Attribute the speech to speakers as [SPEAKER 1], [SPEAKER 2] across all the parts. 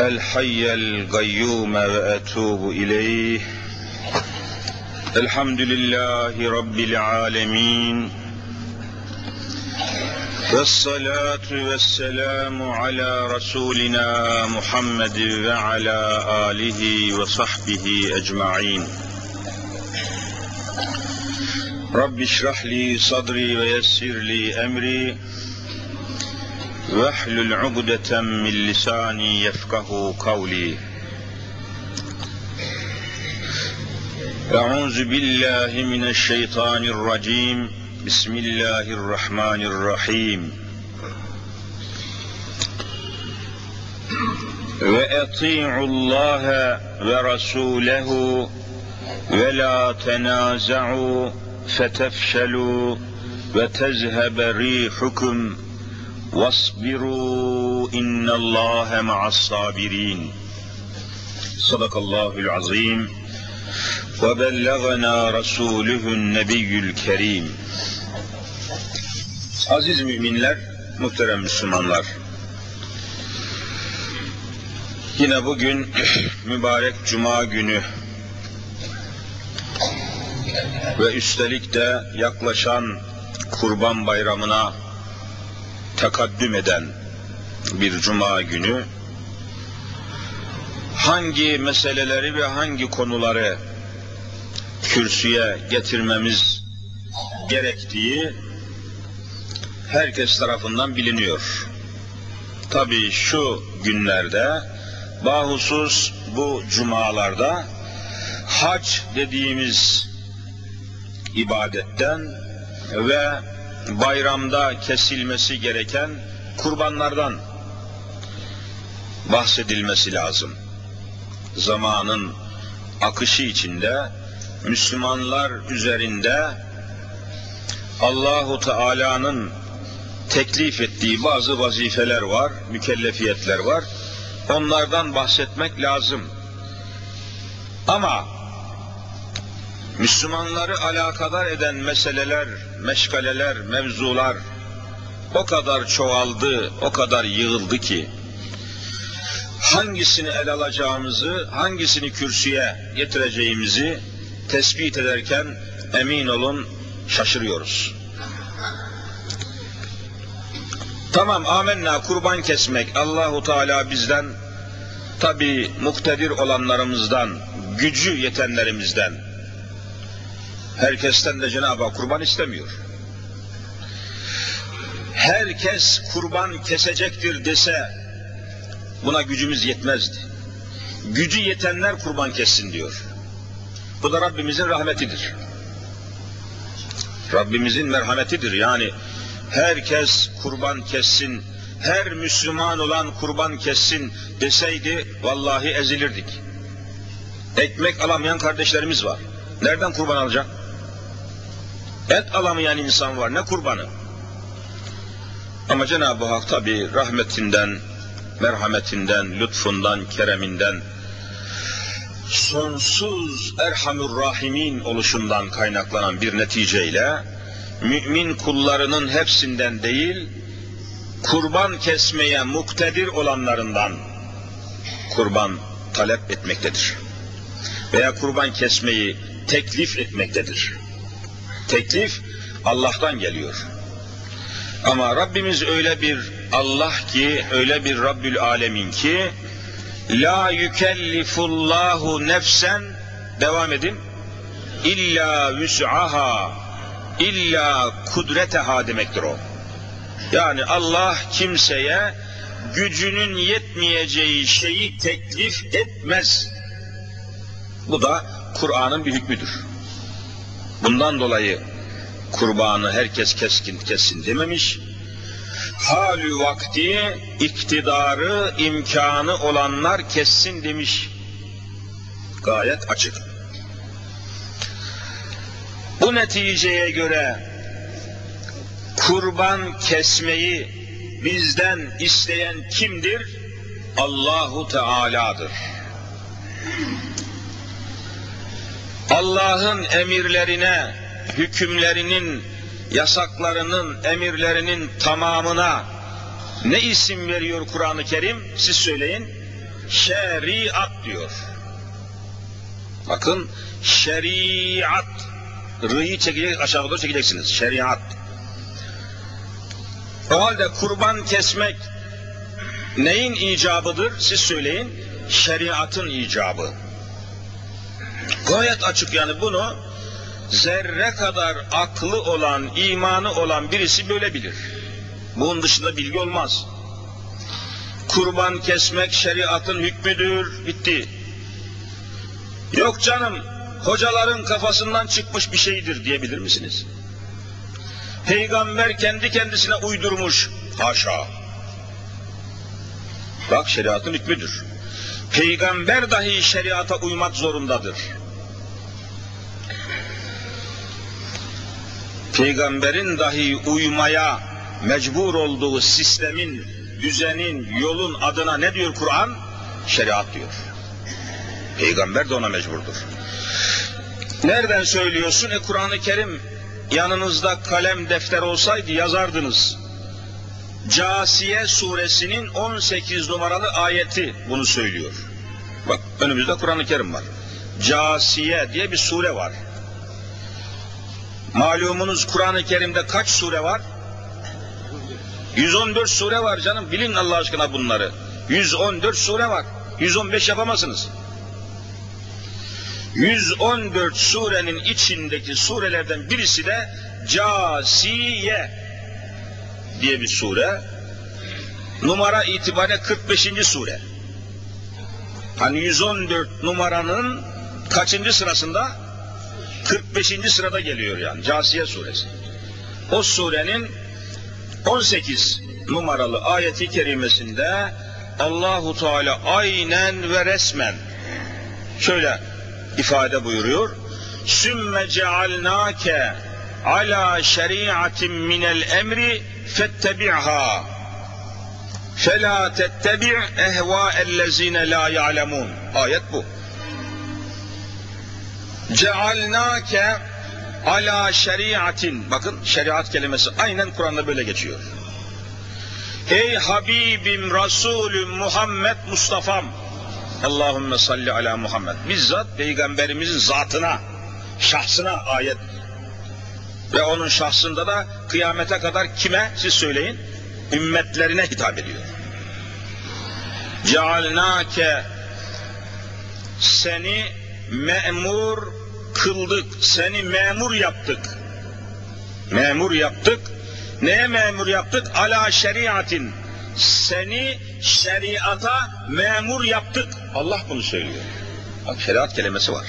[SPEAKER 1] الحي القيوم وأتوب إليه. الحمد لله رب العالمين. والصلاة والسلام على رسولنا محمد وعلى آله وصحبه أجمعين. رب اشرح لي صدري ويسر لي أمري. واحلل عقدة من لساني يفقه قولي. أعوذ بالله من الشيطان الرجيم. بسم الله الرحمن الرحيم. وأطيعوا الله ورسوله ولا تنازعوا فتفشلوا وتذهب ريحكم. واصبروا إن الله مع الصابرين صدق الله العظيم وبلغنا رسوله النبي الكريم Aziz müminler, muhterem Müslümanlar. Yine bugün mübarek Cuma günü ve üstelik de yaklaşan Kurban Bayramı'na tekaddüm eden bir cuma günü hangi meseleleri ve hangi konuları kürsüye getirmemiz gerektiği herkes tarafından biliniyor. Tabi şu günlerde bahusus bu cumalarda hac dediğimiz ibadetten ve bayramda kesilmesi gereken kurbanlardan bahsedilmesi lazım. Zamanın akışı içinde Müslümanlar üzerinde Allahu Teala'nın teklif ettiği bazı vazifeler var, mükellefiyetler var. Onlardan bahsetmek lazım. Ama Müslümanları alakadar eden meseleler, meşgaleler, mevzular o kadar çoğaldı, o kadar yığıldı ki hangisini el alacağımızı, hangisini kürsüye getireceğimizi tespit ederken emin olun şaşırıyoruz. Tamam amenna kurban kesmek Allahu Teala bizden tabi muktedir olanlarımızdan, gücü yetenlerimizden, Herkesten de Cenab-ı Hak kurban istemiyor. Herkes kurban kesecektir dese buna gücümüz yetmezdi. Gücü yetenler kurban kessin diyor. Bu da Rabbimizin rahmetidir. Rabbimizin merhametidir. Yani herkes kurban kessin, her Müslüman olan kurban kessin deseydi vallahi ezilirdik. Ekmek alamayan kardeşlerimiz var. Nereden kurban alacak? Et alamayan insan var. Ne kurbanı? Ama Cenab-ı Hak tabi rahmetinden, merhametinden, lütfundan, kereminden, sonsuz Erhamur Rahimin oluşundan kaynaklanan bir neticeyle mümin kullarının hepsinden değil, kurban kesmeye muktedir olanlarından kurban talep etmektedir. Veya kurban kesmeyi teklif etmektedir. Teklif Allah'tan geliyor. Ama Rabbimiz öyle bir Allah ki, öyle bir Rabbül Alemin ki, La yükellifullahu nefsen, devam edin, illa vüs'aha, illa kudreteha demektir o. Yani Allah kimseye gücünün yetmeyeceği şeyi teklif etmez. Bu da Kur'an'ın bir hükmüdür. Bundan dolayı kurbanı herkes keskin kessin dememiş. Halü vakti, iktidarı, imkanı olanlar kessin demiş. Gayet açık. Bu neticeye göre kurban kesmeyi bizden isteyen kimdir? Allahu Teala'dır. Allah'ın emirlerine, hükümlerinin, yasaklarının, emirlerinin tamamına ne isim veriyor Kur'an-ı Kerim? Siz söyleyin. şeriat diyor. Bakın şeriat. R'yi çekecek, aşağı doğru çekeceksiniz. Şeriat. O halde kurban kesmek neyin icabıdır? Siz söyleyin. Şeriatın icabı. Gayet açık yani bunu zerre kadar aklı olan, imanı olan birisi böyle bilir. Bunun dışında bilgi olmaz. Kurban kesmek şeriatın hükmüdür. Bitti. Yok canım, hocaların kafasından çıkmış bir şeydir diyebilir misiniz? Peygamber kendi kendisine uydurmuş. Haşa. Bak şeriatın hükmüdür. Peygamber dahi şeriata uymak zorundadır. Peygamberin dahi uymaya mecbur olduğu sistemin, düzenin, yolun adına ne diyor Kur'an? Şeriat diyor. Peygamber de ona mecburdur. Nereden söylüyorsun? E Kur'an-ı Kerim yanınızda kalem defter olsaydı yazardınız. Casiye suresinin 18 numaralı ayeti bunu söylüyor. Bak önümüzde Kur'an-ı Kerim var. Casiye diye bir sure var. Malumunuz Kur'an-ı Kerim'de kaç sure var? 114 sure var canım. Bilin Allah aşkına bunları. 114 sure var. 115 yapamazsınız. 114 surenin içindeki surelerden birisi de Casiye diye bir sure. Numara itibariyle 45. sure. Hani 114 numaranın kaçıncı sırasında? 45. sırada geliyor yani Casiye suresi. O surenin 18 numaralı ayeti kerimesinde Allahu Teala aynen ve resmen şöyle ifade buyuruyor. Sümme cealnake ala şeriatin minel emri fettebi'ha fela tettebi' ehva'ellezine la ya'lemun. Ayet bu. Cealnake ala şeriatin. Bakın şeriat kelimesi aynen Kur'an'da böyle geçiyor. Ey Habibim, Resulüm, Muhammed, Mustafa'm. Allahümme salli ala Muhammed. Bizzat Peygamberimizin zatına, şahsına ayet. Ve onun şahsında da kıyamete kadar kime siz söyleyin? Ümmetlerine hitap ediyor. Cealnake seni memur kıldık, seni memur yaptık. Memur yaptık. Neye memur yaptık? Ala şeriatin. Seni şeriata memur yaptık. Allah bunu söylüyor. Bak şeriat kelimesi var.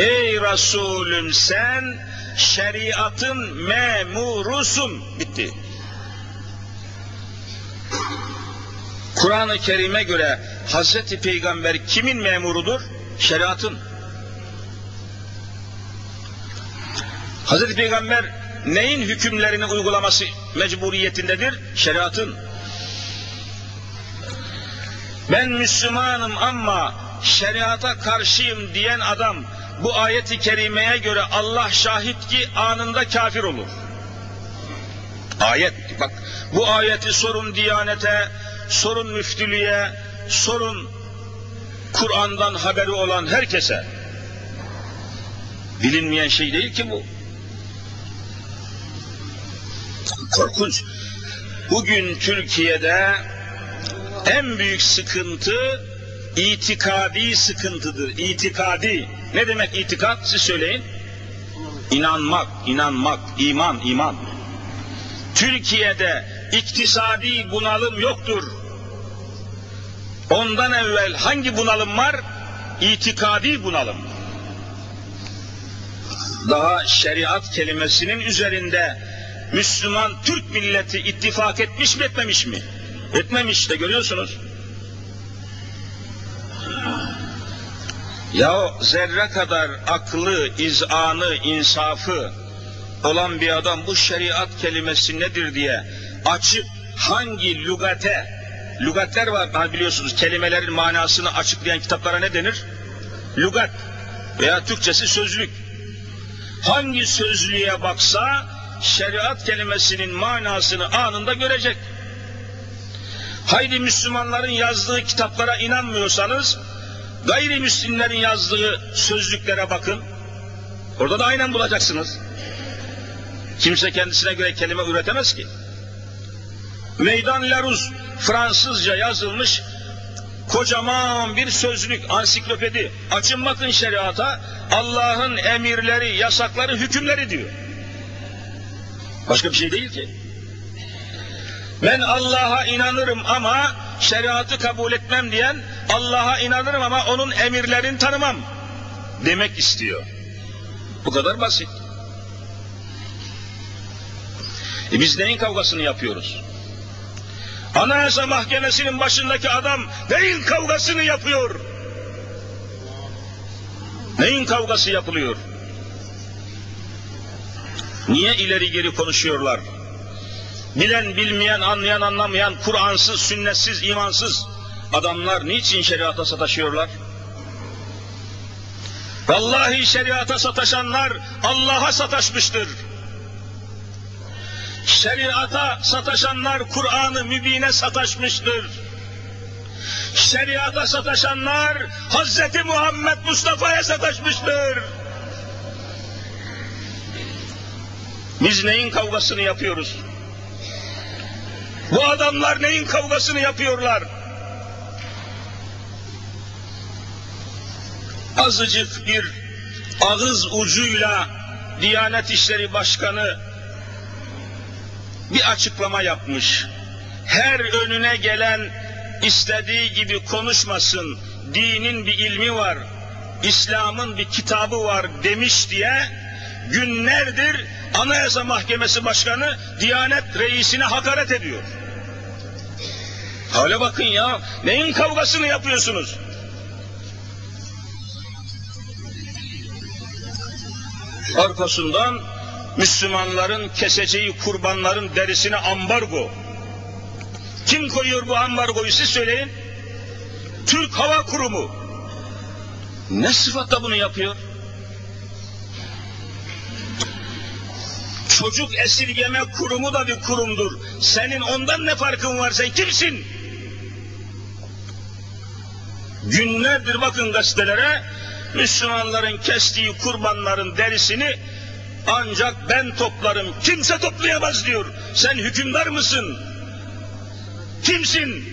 [SPEAKER 1] Ey Resulüm sen şeriatın memurusun. Bitti. Kur'an-ı Kerim'e göre Hazreti Peygamber kimin memurudur? Şeriatın. Hazreti Peygamber neyin hükümlerini uygulaması mecburiyetindedir? Şeriatın. Ben Müslümanım ama şeriata karşıyım diyen adam bu ayeti kerimeye göre Allah şahit ki anında kafir olur. Ayet bak bu ayeti sorun Diyanete, sorun müftülüğe, sorun Kur'an'dan haberi olan herkese. Bilinmeyen şey değil ki bu. Korkunç. Bugün Türkiye'de en büyük sıkıntı itikadi sıkıntıdır. İtikadi. Ne demek itikat? Siz söyleyin. İnanmak, inanmak, iman, iman. Türkiye'de iktisadi bunalım yoktur. Ondan evvel hangi bunalım var? İtikadi bunalım. Daha şeriat kelimesinin üzerinde Müslüman Türk milleti ittifak etmiş mi etmemiş mi? Etmemiş de görüyorsunuz. Ya zerre kadar aklı, izanı, insafı olan bir adam bu şeriat kelimesi nedir diye açıp hangi lügate, lügatler var biliyorsunuz kelimelerin manasını açıklayan kitaplara ne denir? Lügat veya Türkçesi sözlük. Hangi sözlüğe baksa şeriat kelimesinin manasını anında görecek. Haydi Müslümanların yazdığı kitaplara inanmıyorsanız gayrimüslimlerin yazdığı sözlüklere bakın. Orada da aynen bulacaksınız. Kimse kendisine göre kelime üretemez ki. Meydan Laruz Fransızca yazılmış kocaman bir sözlük, ansiklopedi. Açın bakın şeriata, Allah'ın emirleri, yasakları, hükümleri diyor. Başka bir şey değil ki. Ben Allah'a inanırım ama şeriatı kabul etmem diyen Allah'a inanırım ama onun emirlerini tanımam demek istiyor. Bu kadar basit. E biz neyin kavgasını yapıyoruz? Anayasa Mahkemesi'nin başındaki adam neyin kavgasını yapıyor? Neyin kavgası yapılıyor? Niye ileri geri konuşuyorlar? Bilen, bilmeyen, anlayan, anlamayan, Kur'ansız, sünnetsiz, imansız adamlar niçin şeriata sataşıyorlar? Vallahi şeriata sataşanlar Allah'a sataşmıştır. Şeriata sataşanlar Kur'an-ı Mübin'e sataşmıştır. Şeriata sataşanlar Hazreti Muhammed Mustafa'ya sataşmıştır. Biz neyin kavgasını yapıyoruz? Bu adamlar neyin kavgasını yapıyorlar? Azıcık bir ağız ucuyla Diyanet İşleri Başkanı bir açıklama yapmış. Her önüne gelen istediği gibi konuşmasın, dinin bir ilmi var, İslam'ın bir kitabı var demiş diye günlerdir Anayasa Mahkemesi Başkanı Diyanet Reisine hakaret ediyor. Hale bakın ya, neyin kavgasını yapıyorsunuz? Arkasından Müslümanların keseceği kurbanların derisine ambargo. Kim koyuyor bu ambargoyu siz söyleyin. Türk Hava Kurumu. Ne sıfatla bunu yapıyor? Çocuk esirgeme kurumu da bir kurumdur. Senin ondan ne farkın var sen kimsin? Günlerdir bakın gazetelere Müslümanların kestiği kurbanların derisini ancak ben toplarım. Kimse toplayamaz diyor. Sen hükümdar mısın? Kimsin?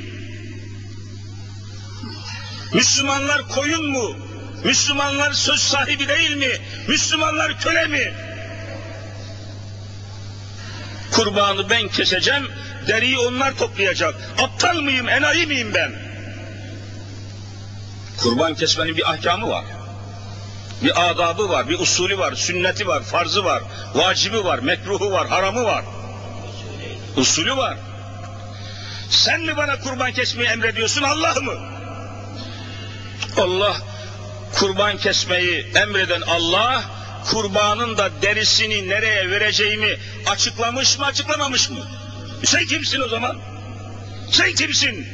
[SPEAKER 1] Müslümanlar koyun mu? Müslümanlar söz sahibi değil mi? Müslümanlar köle mi? Kurbanı ben keseceğim, deriyi onlar toplayacak. Aptal mıyım, enayi miyim ben? Kurban kesmenin bir ahkamı var. Bir adabı var, bir usulü var, sünneti var, farzı var, vacibi var, mekruhu var, haramı var. Usulü var. Sen mi bana kurban kesmeyi emrediyorsun, Allah mı? Allah kurban kesmeyi emreden Allah, kurbanın da derisini nereye vereceğimi açıklamış mı, açıklamamış mı? Sen kimsin o zaman? Sen kimsin?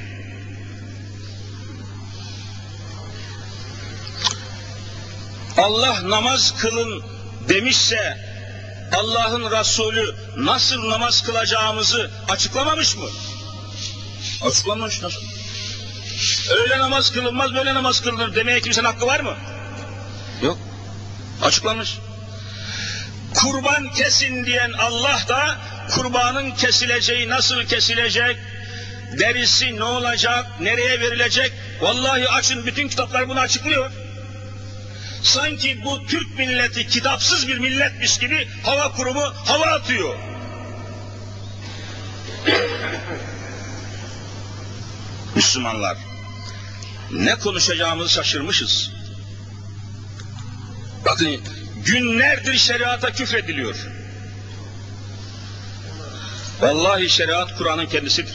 [SPEAKER 1] Allah namaz kılın demişse Allah'ın Resulü nasıl namaz kılacağımızı açıklamamış mı? Açıklamamış nasıl? Öyle namaz kılınmaz, böyle namaz kılınır demeye kimsenin hakkı var mı? Yok. Açıklamış. Kurban kesin diyen Allah da kurbanın kesileceği nasıl kesilecek, derisi ne olacak, nereye verilecek? Vallahi açın bütün kitaplar bunu açıklıyor sanki bu Türk milleti kitapsız bir milletmiş gibi hava kurumu hava atıyor. Müslümanlar, ne konuşacağımızı şaşırmışız. Bakın günlerdir şeriata küfrediliyor. Vallahi şeriat Kur'an'ın kendisidir.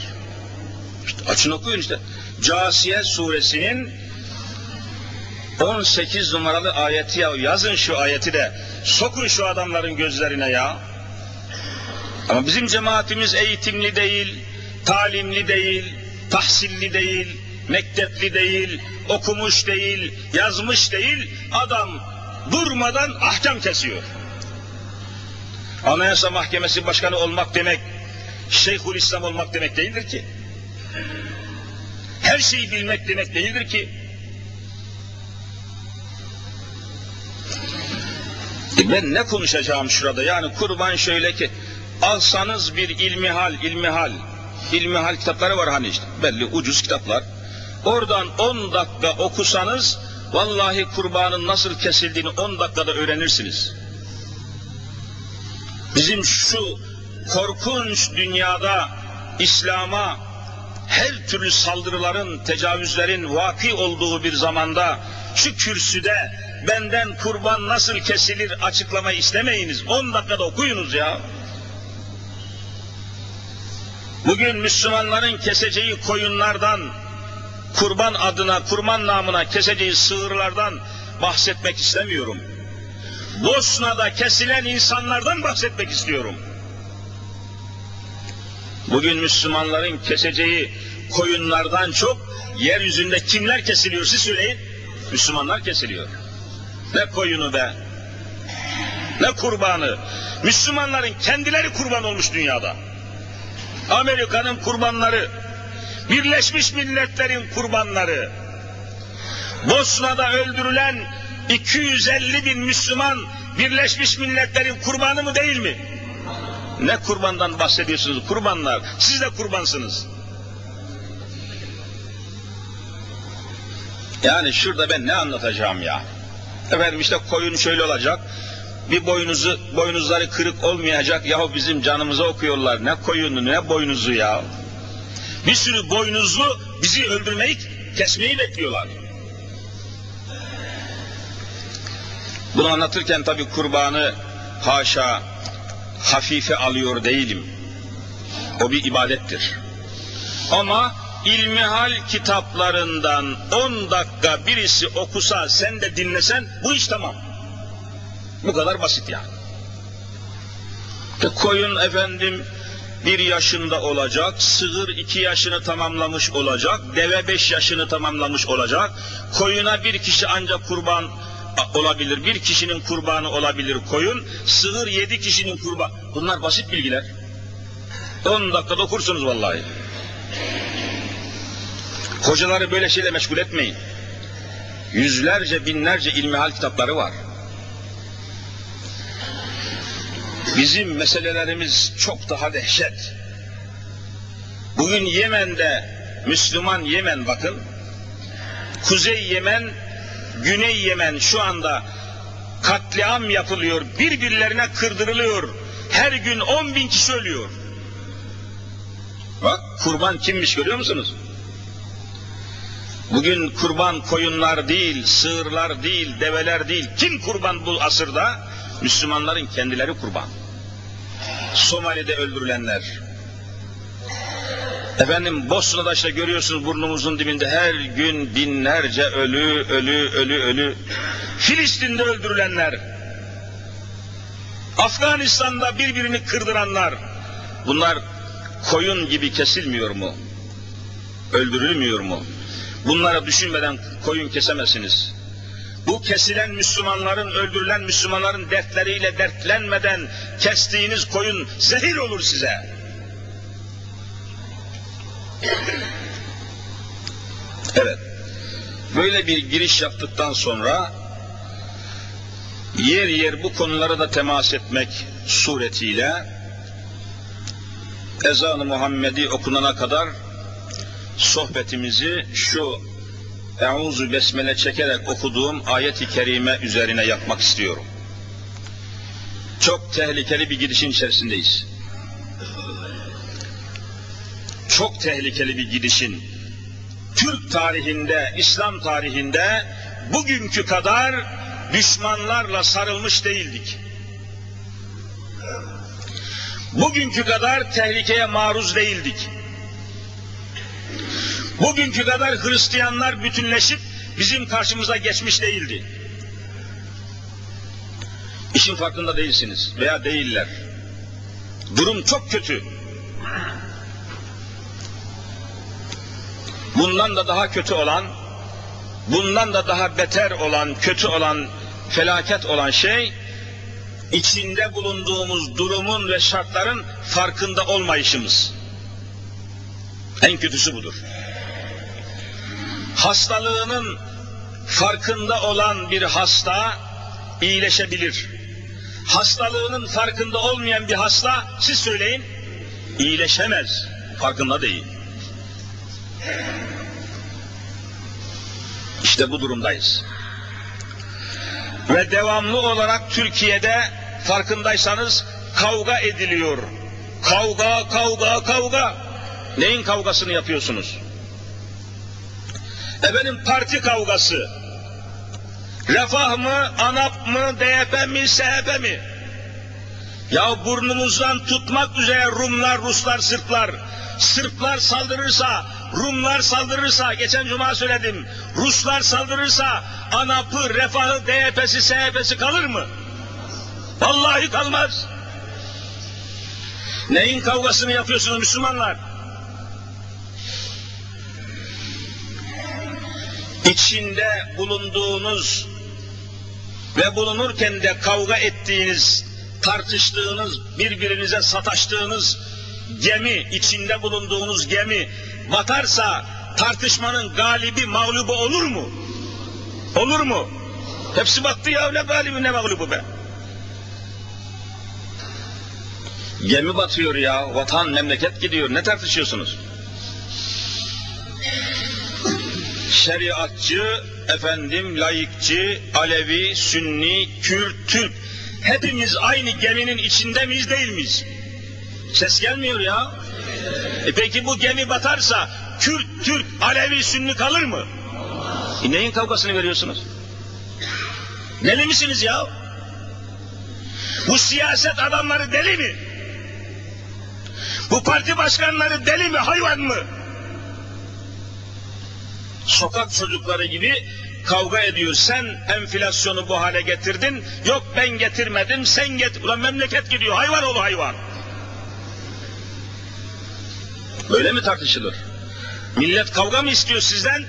[SPEAKER 1] İşte açın okuyun işte. Casiye suresinin 18 numaralı ayeti ya yazın şu ayeti de sokun şu adamların gözlerine ya. Ama bizim cemaatimiz eğitimli değil, talimli değil, tahsilli değil, mektepli değil, okumuş değil, yazmış değil, adam durmadan ahkam kesiyor. Anayasa Mahkemesi Başkanı olmak demek, Şeyhülislam olmak demek değildir ki. Her şeyi bilmek demek değildir ki. E ben ne konuşacağım şurada? Yani kurban şöyle ki alsanız bir ilmihal, ilmihal, ilmihal kitapları var hani işte belli ucuz kitaplar. Oradan 10 dakika okusanız vallahi kurbanın nasıl kesildiğini 10 dakikada öğrenirsiniz. Bizim şu korkunç dünyada İslam'a her türlü saldırıların, tecavüzlerin vaki olduğu bir zamanda şu kürsüde benden kurban nasıl kesilir açıklama istemeyiniz. 10 dakikada okuyunuz ya. Bugün Müslümanların keseceği koyunlardan, kurban adına, kurban namına keseceği sığırlardan bahsetmek istemiyorum. Bosna'da kesilen insanlardan bahsetmek istiyorum. Bugün Müslümanların keseceği koyunlardan çok yeryüzünde kimler kesiliyor siz söyleyin. Müslümanlar kesiliyor. Ne koyunu be. Ne kurbanı. Müslümanların kendileri kurban olmuş dünyada. Amerika'nın kurbanları, Birleşmiş Milletler'in kurbanları, Bosna'da öldürülen 250 bin Müslüman Birleşmiş Milletler'in kurbanı mı değil mi? Ne kurbandan bahsediyorsunuz? Kurbanlar. Siz de kurbansınız. Yani şurada ben ne anlatacağım ya? Efendim işte koyun şöyle olacak. Bir boynuzu, boynuzları kırık olmayacak. Yahu bizim canımıza okuyorlar. Ne koyunu ne boynuzu ya. Bir sürü boynuzlu bizi öldürmeyi, kesmeyi bekliyorlar. Bunu anlatırken tabi kurbanı haşa hafife alıyor değilim. O bir ibadettir. Ama ilmihal kitaplarından 10 dakika birisi okusa sen de dinlesen bu iş tamam. Bu kadar basit yani. Koyun efendim bir yaşında olacak, sığır iki yaşını tamamlamış olacak, deve beş yaşını tamamlamış olacak, koyuna bir kişi ancak kurban olabilir, bir kişinin kurbanı olabilir koyun, sığır yedi kişinin kurban. Bunlar basit bilgiler. On dakikada okursunuz vallahi. Hocaları böyle şeyle meşgul etmeyin. Yüzlerce, binlerce ilmihal kitapları var. Bizim meselelerimiz çok daha dehşet. Bugün Yemen'de, Müslüman Yemen bakın, Kuzey Yemen, Güney Yemen şu anda katliam yapılıyor, birbirlerine kırdırılıyor. Her gün on bin kişi ölüyor. Bak kurban kimmiş görüyor musunuz? Bugün kurban koyunlar değil, sığırlar değil, develer değil. Kim kurban bu asırda? Müslümanların kendileri kurban. Somali'de öldürülenler. Efendim Bosna'da işte görüyorsunuz burnumuzun dibinde her gün binlerce ölü, ölü, ölü, ölü. Filistin'de öldürülenler. Afganistan'da birbirini kırdıranlar. Bunlar koyun gibi kesilmiyor mu? Öldürülmüyor mu? Bunlara düşünmeden koyun kesemezsiniz. Bu kesilen Müslümanların, öldürülen Müslümanların dertleriyle dertlenmeden kestiğiniz koyun zehir olur size. Evet. Böyle bir giriş yaptıktan sonra yer yer bu konulara da temas etmek suretiyle ezan-ı Muhammedi okunana kadar sohbetimizi şu Euzu Besmele çekerek okuduğum ayet-i kerime üzerine yapmak istiyorum. Çok tehlikeli bir gidişin içerisindeyiz. Çok tehlikeli bir gidişin. Türk tarihinde, İslam tarihinde bugünkü kadar düşmanlarla sarılmış değildik. Bugünkü kadar tehlikeye maruz değildik. Bugünkü kadar Hristiyanlar bütünleşip bizim karşımıza geçmiş değildi. İşin farkında değilsiniz veya değiller. Durum çok kötü. Bundan da daha kötü olan, bundan da daha beter olan, kötü olan, felaket olan şey, içinde bulunduğumuz durumun ve şartların farkında olmayışımız. En kötüsü budur. Hastalığının farkında olan bir hasta iyileşebilir. Hastalığının farkında olmayan bir hasta siz söyleyin iyileşemez. Farkında değil. İşte bu durumdayız. Ve devamlı olarak Türkiye'de farkındaysanız kavga ediliyor. Kavga, kavga, kavga. Neyin kavgasını yapıyorsunuz? Efendim parti kavgası. Refah mı, ANAP mı, DYP mi, SHP mi? Ya burnumuzdan tutmak üzere Rumlar, Ruslar, Sırplar. Sırplar saldırırsa, Rumlar saldırırsa, geçen cuma söyledim, Ruslar saldırırsa, ANAP'ı, Refah'ı, DYP'si, SHP'si kalır mı? Vallahi kalmaz. Neyin kavgasını yapıyorsunuz Müslümanlar? İçinde bulunduğunuz ve bulunurken de kavga ettiğiniz, tartıştığınız, birbirinize sataştığınız gemi, içinde bulunduğunuz gemi batarsa tartışmanın galibi mağlubu olur mu? Olur mu? Hepsi battı ya ne galibi ne mağlubu be. Gemi batıyor ya, vatan memleket gidiyor, ne tartışıyorsunuz? Şeriatçı, efendim laikçi, Alevi, Sünni, Kürt, Türk, hepimiz aynı geminin içinde miyiz değil miyiz? Ses gelmiyor ya. E peki bu gemi batarsa Kürt, Türk, Alevi, Sünni kalır mı? E neyin kavgasını veriyorsunuz? Deli misiniz ya? Bu siyaset adamları deli mi? Bu parti başkanları deli mi, hayvan mı? Sokak çocukları gibi kavga ediyor. Sen enflasyonu bu hale getirdin. Yok ben getirmedim, sen get. Ulan memleket gidiyor. Hayvan oğlu hayvan. Böyle mi tartışılır? Millet kavga mı istiyor sizden?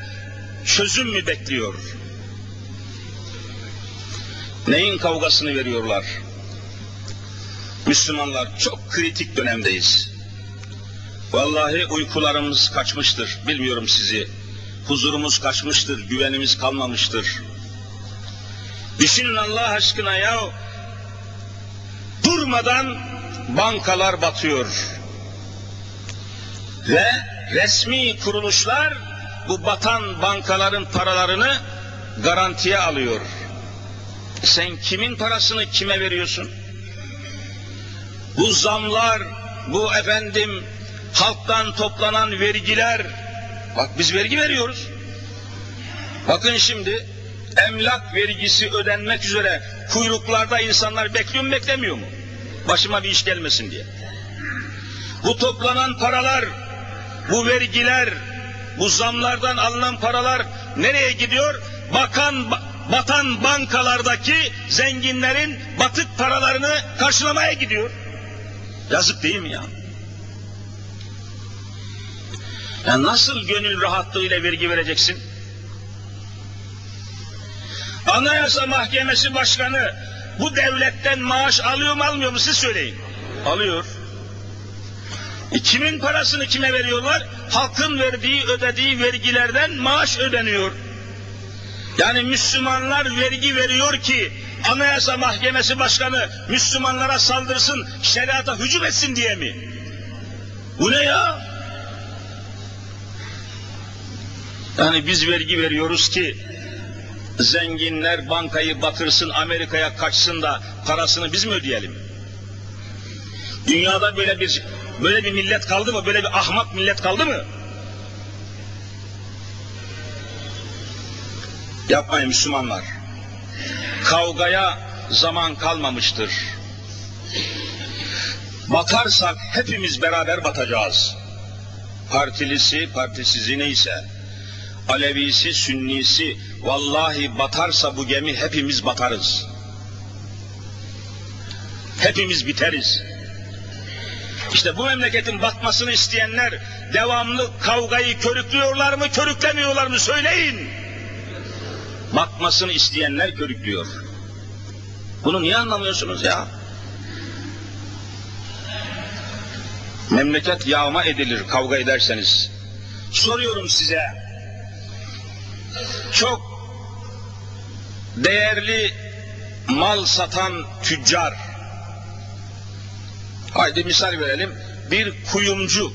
[SPEAKER 1] Çözüm mü bekliyor? Neyin kavgasını veriyorlar? Müslümanlar çok kritik dönemdeyiz. Vallahi uykularımız kaçmıştır. Bilmiyorum sizi. Huzurumuz kaçmıştır, güvenimiz kalmamıştır. Düşünün Allah aşkına ya. Durmadan bankalar batıyor. Ve resmi kuruluşlar bu batan bankaların paralarını garantiye alıyor. Sen kimin parasını kime veriyorsun? Bu zamlar, bu efendim halktan toplanan vergiler, bak biz vergi veriyoruz. Bakın şimdi emlak vergisi ödenmek üzere kuyruklarda insanlar bekliyor mu beklemiyor mu? Başıma bir iş gelmesin diye. Bu toplanan paralar, bu vergiler, bu zamlardan alınan paralar nereye gidiyor? Bakan batan bankalardaki zenginlerin batık paralarını karşılamaya gidiyor. Yazık değil mi ya? Ya nasıl gönül rahatlığıyla vergi vereceksin? Anayasa Mahkemesi Başkanı bu devletten maaş alıyor mu almıyor mu siz söyleyin. Alıyor. E kimin parasını kime veriyorlar? Halkın verdiği, ödediği vergilerden maaş ödeniyor. Yani Müslümanlar vergi veriyor ki Anayasa Mahkemesi Başkanı Müslümanlara saldırsın, şeriata hücum etsin diye mi? Bu ne ya? Yani biz vergi veriyoruz ki zenginler bankayı batırsın, Amerika'ya kaçsın da parasını biz mi ödeyelim? Dünyada böyle bir böyle bir millet kaldı mı? Böyle bir ahmak millet kaldı mı? Yapmayın Müslümanlar. Kavgaya zaman kalmamıştır. Batarsak hepimiz beraber batacağız. Partilisi, partisizi neyse, Alevisi, Sünnisi, vallahi batarsa bu gemi hepimiz batarız. Hepimiz biteriz. İşte bu memleketin batmasını isteyenler devamlı kavgayı körüklüyorlar mı, körüklemiyorlar mı söyleyin. Batmasını isteyenler körüklüyor. Bunu niye anlamıyorsunuz ya? Memleket yağma edilir kavga ederseniz. Soruyorum size. Çok değerli mal satan tüccar. Haydi misal verelim. Bir kuyumcu.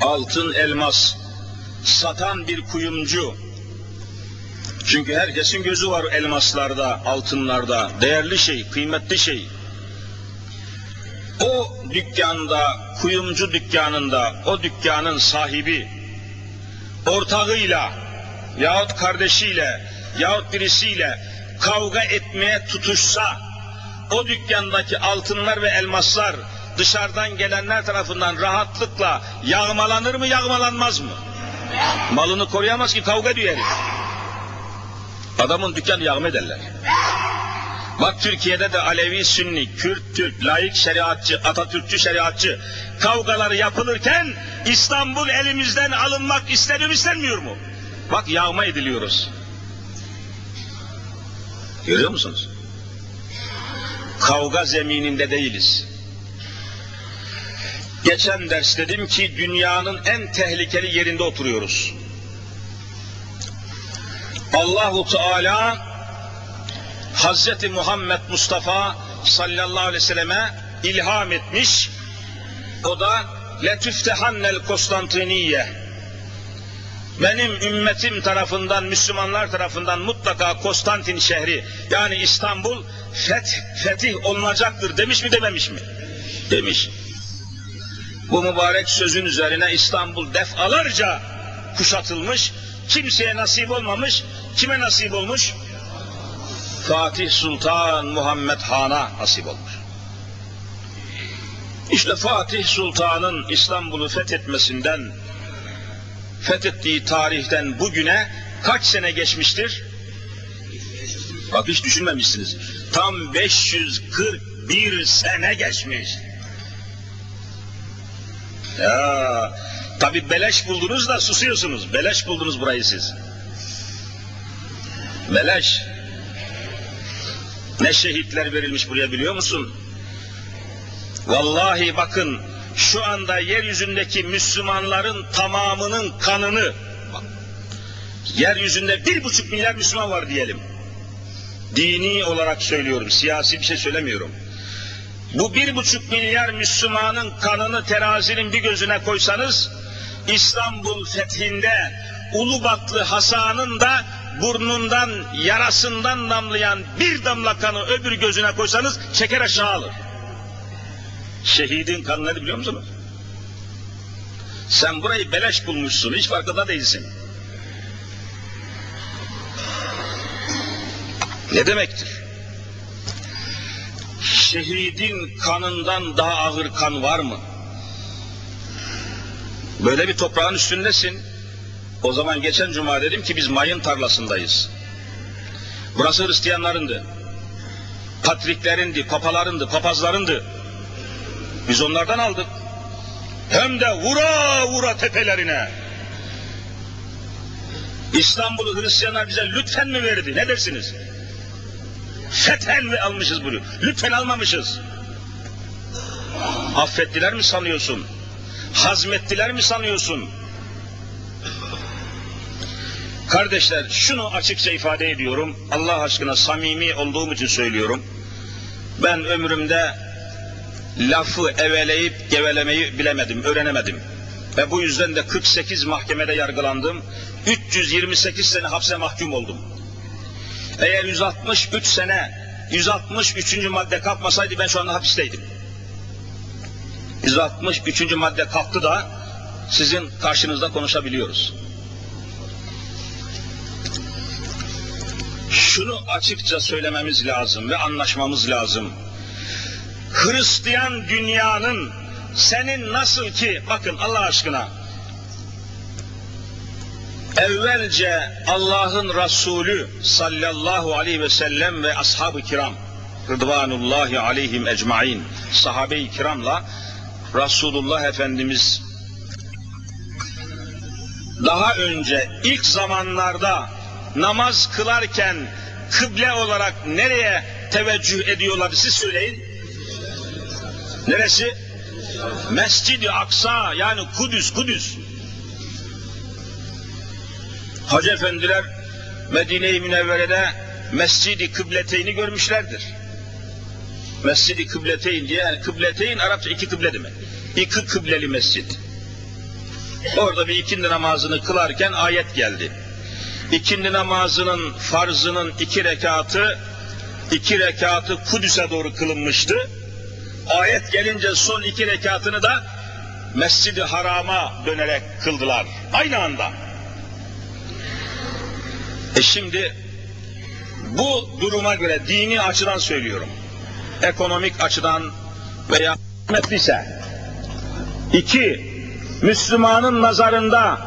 [SPEAKER 1] Altın elmas satan bir kuyumcu. Çünkü herkesin gözü var elmaslarda, altınlarda. Değerli şey, kıymetli şey. O dükkanda, kuyumcu dükkanında, o dükkanın sahibi, ortağıyla yahut kardeşiyle yahut birisiyle kavga etmeye tutuşsa, o dükkandaki altınlar ve elmaslar dışarıdan gelenler tarafından rahatlıkla yağmalanır mı, yağmalanmaz mı? Malını koruyamaz ki kavga diyor Adamın dükkanı yağma ederler. Bak Türkiye'de de Alevi, Sünni, Kürt, Türk, laik şeriatçı, Atatürkçü şeriatçı kavgaları yapılırken İstanbul elimizden alınmak isteniyor istenmiyor mu? Bak yağma ediliyoruz. Görüyor musunuz? Kavga zemininde değiliz. Geçen ders dedim ki dünyanın en tehlikeli yerinde oturuyoruz. Allahu Teala Hazreti Muhammed Mustafa sallallahu aleyhi ve selleme ilham etmiş. O da letüftehannel Konstantiniye. Benim ümmetim tarafından, Müslümanlar tarafından mutlaka Konstantin şehri yani İstanbul feth, fetih olunacaktır demiş mi dememiş mi? Demiş. Bu mübarek sözün üzerine İstanbul defalarca kuşatılmış, kimseye nasip olmamış, kime nasip olmuş? Fatih Sultan Muhammed Han'a nasip olmuş. İşte Fatih Sultan'ın İstanbul'u fethetmesinden, fethettiği tarihten bugüne kaç sene geçmiştir? Bak hiç düşünmemişsiniz. Tam 541 sene geçmiş. Ya tabi beleş buldunuz da susuyorsunuz. Beleş buldunuz burayı siz. Beleş. Ne şehitler verilmiş buraya biliyor musun? Vallahi bakın şu anda yeryüzündeki Müslümanların tamamının kanını yeryüzünde bir buçuk milyar Müslüman var diyelim. Dini olarak söylüyorum, siyasi bir şey söylemiyorum. Bu bir buçuk milyar Müslümanın kanını terazinin bir gözüne koysanız, İstanbul fethinde Ulubatlı Hasan'ın da burnundan, yarasından damlayan bir damla kanı öbür gözüne koysanız çeker aşağı alır. Şehidin kanını biliyor musunuz? Sen burayı beleş bulmuşsun, hiç farkında değilsin. Ne demektir? Şehidin kanından daha ağır kan var mı? Böyle bir toprağın üstündesin. O zaman geçen cuma dedim ki biz mayın tarlasındayız. Burası Hristiyanlarındı. Patriklerindi, papalarındı, papazlarındı. Biz onlardan aldık. Hem de vura vura tepelerine. İstanbul'u Hristiyanlar bize lütfen mi verdi? Ne dersiniz? Fethen mi almışız bunu? Lütfen almamışız. Affettiler mi sanıyorsun? Hazmettiler mi sanıyorsun? Kardeşler şunu açıkça ifade ediyorum. Allah aşkına samimi olduğum için söylüyorum. Ben ömrümde lafı eveleyip gevelemeyi bilemedim, öğrenemedim. Ve bu yüzden de 48 mahkemede yargılandım. 328 sene hapse mahkum oldum. Eğer 163 sene 163. madde kalkmasaydı ben şu anda hapisteydim. 163. madde kalktı da sizin karşınızda konuşabiliyoruz. Şunu açıkça söylememiz lazım ve anlaşmamız lazım. Hristiyan dünyanın senin nasıl ki bakın Allah aşkına evvelce Allah'ın Resulü sallallahu aleyhi ve sellem ve ashab-ı kiram rıdvanullahi aleyhim ecmain sahabe-i kiramla Resulullah Efendimiz daha önce ilk zamanlarda namaz kılarken kıble olarak nereye teveccüh ediyorlardı siz söyleyin. Neresi? Mescid-i Aksa yani Kudüs, Kudüs. Hacı efendiler Medine-i Münevvere'de Mescid-i Kıbleteyni görmüşlerdir. Mescid-i Kıbleteyn diye yani Kıbleteyn Arapça iki kıble demek. İki kıbleli mescit. Orada bir ikindi namazını kılarken ayet geldi. İkindi namazının farzının iki rekatı iki rekatı Kudüs'e doğru kılınmıştı. Ayet gelince son iki rekatını da Mescid-i Haram'a dönerek kıldılar. Aynı anda. E şimdi bu duruma göre dini açıdan söylüyorum. Ekonomik açıdan veya ise iki Müslümanın nazarında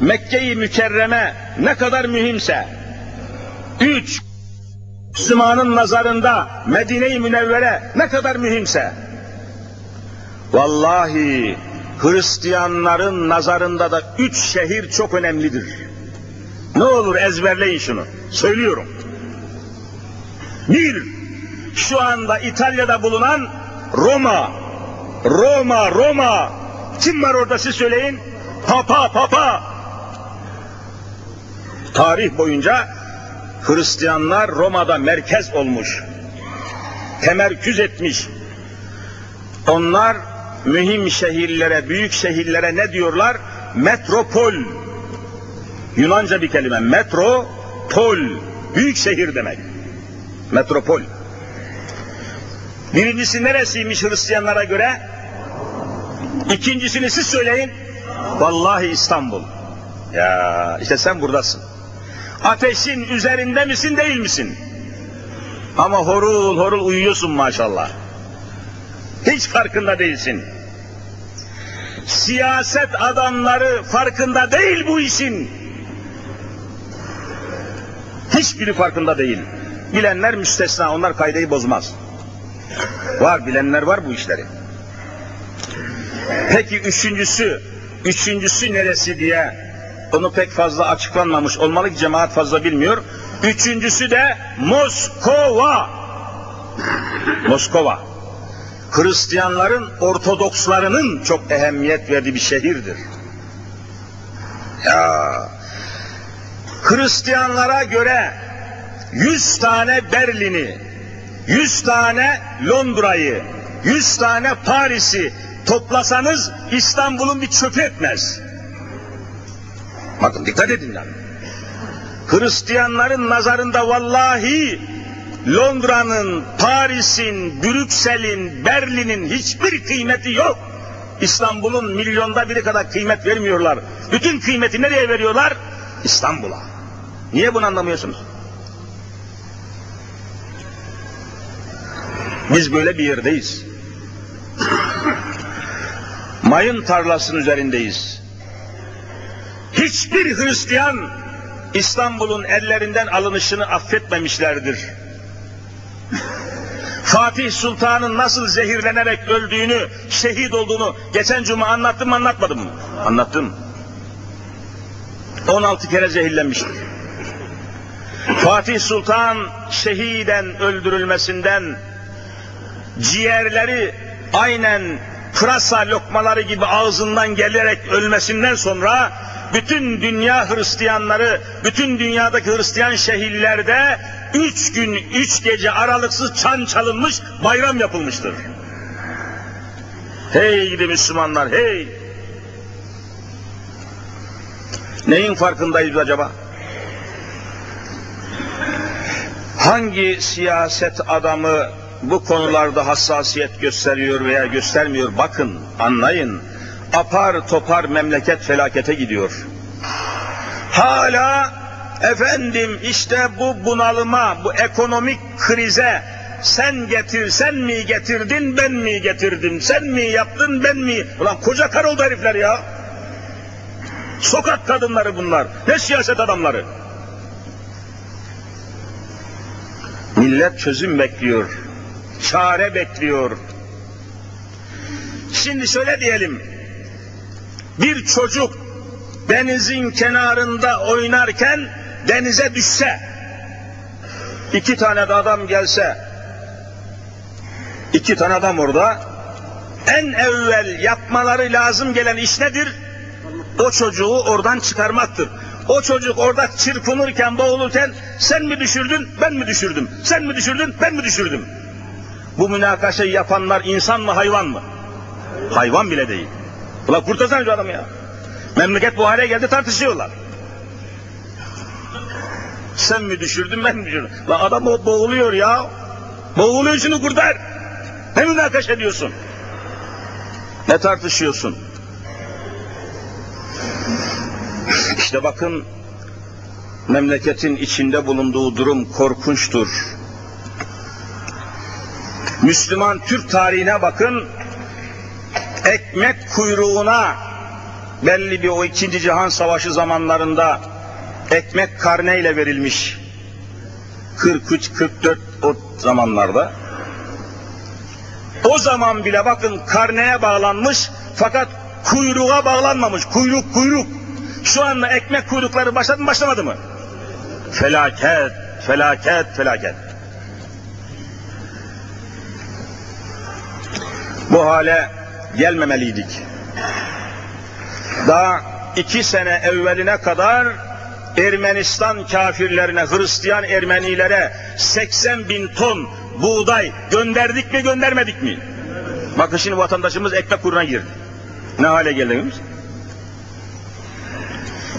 [SPEAKER 1] Mekke-i Mükerreme ne kadar mühimse üç Müslümanın nazarında Medine-i Münevvere ne kadar mühimse vallahi Hristiyanların nazarında da üç şehir çok önemlidir. Ne olur ezberleyin şunu. Söylüyorum. Bir, şu anda İtalya'da bulunan Roma. Roma, Roma. Kim var orada siz söyleyin? Papa, Papa. Tarih boyunca Hristiyanlar Roma'da merkez olmuş. Temerküz etmiş. Onlar mühim şehirlere, büyük şehirlere ne diyorlar? Metropol. Yunanca bir kelime. Metropol. Büyük şehir demek. Metropol. Birincisi neresiymiş Hristiyanlara göre? İkincisini siz söyleyin. Vallahi İstanbul. Ya işte sen buradasın. Ateşin üzerinde misin değil misin? Ama horul horul uyuyorsun maşallah. Hiç farkında değilsin. Siyaset adamları farkında değil bu işin. Hiçbiri farkında değil. Bilenler müstesna, onlar kaydeyi bozmaz. Var, bilenler var bu işleri. Peki üçüncüsü, üçüncüsü neresi diye onu pek fazla açıklanmamış olmalı ki cemaat fazla bilmiyor. Üçüncüsü de Moskova. Moskova. Hristiyanların, Ortodokslarının çok ehemmiyet verdiği bir şehirdir. Ya Hristiyanlara göre 100 tane Berlin'i, 100 tane Londra'yı, 100 tane Paris'i toplasanız İstanbul'un bir çöpü etmez. Bakın dikkat edin lan. Hristiyanların nazarında vallahi Londra'nın, Paris'in, Brüksel'in, Berlin'in hiçbir kıymeti yok. İstanbul'un milyonda biri kadar kıymet vermiyorlar. Bütün kıymeti nereye veriyorlar? İstanbul'a. Niye bunu anlamıyorsunuz? Biz böyle bir yerdeyiz. Mayın tarlasının üzerindeyiz. Hiçbir Hristiyan İstanbul'un ellerinden alınışını affetmemişlerdir. Fatih Sultan'ın nasıl zehirlenerek öldüğünü, şehit olduğunu geçen cuma anlattım mı anlatmadım mı? Anlattım. 16 kere zehirlenmiştir. Fatih Sultan şehiden öldürülmesinden ciğerleri aynen pırasa lokmaları gibi ağzından gelerek ölmesinden sonra bütün dünya Hristiyanları, bütün dünyadaki Hristiyan şehirlerde üç gün, üç gece aralıksız çan çalınmış, bayram yapılmıştır. Hey gidi Müslümanlar, hey! Neyin farkındayız acaba? Hangi siyaset adamı bu konularda hassasiyet gösteriyor veya göstermiyor? Bakın, anlayın apar topar memleket felakete gidiyor. Hala efendim işte bu bunalıma, bu ekonomik krize sen getir, sen mi getirdin, ben mi getirdim, sen mi yaptın, ben mi? Ulan koca kar oldu herifler ya. Sokak kadınları bunlar. Ne siyaset adamları. Millet çözüm bekliyor. Çare bekliyor. Şimdi şöyle diyelim bir çocuk denizin kenarında oynarken denize düşse, iki tane de adam gelse, iki tane adam orada, en evvel yapmaları lazım gelen iş nedir? O çocuğu oradan çıkarmaktır. O çocuk orada çırpınırken, boğulurken sen mi düşürdün, ben mi düşürdüm? Sen mi düşürdün, ben mi düşürdüm? Bu münakaşayı yapanlar insan mı, hayvan mı? Hayvan bile değil. Ulan kurtarsana şu adamı ya. Memleket bu hale geldi tartışıyorlar. Sen mi düşürdün, ben mi düşürdüm? Lan adam boğuluyor ya. Boğuluyor şunu kurtar. Ne münakaşa ediyorsun? Ne tartışıyorsun? İşte bakın memleketin içinde bulunduğu durum korkunçtur. Müslüman Türk tarihine bakın, ekmek kuyruğuna belli bir o ikinci cihan savaşı zamanlarında ekmek karneyle verilmiş. 43-44 o zamanlarda. O zaman bile bakın karneye bağlanmış fakat kuyruğa bağlanmamış. Kuyruk kuyruk. Şu anda ekmek kuyrukları başladı mı başlamadı mı? Felaket, felaket, felaket. Bu hale gelmemeliydik. Daha iki sene evveline kadar Ermenistan kafirlerine, Hristiyan Ermenilere 80 bin ton buğday gönderdik mi göndermedik mi? Bakın şimdi vatandaşımız ekmek kuruna girdi. Ne hale geldiğimiz?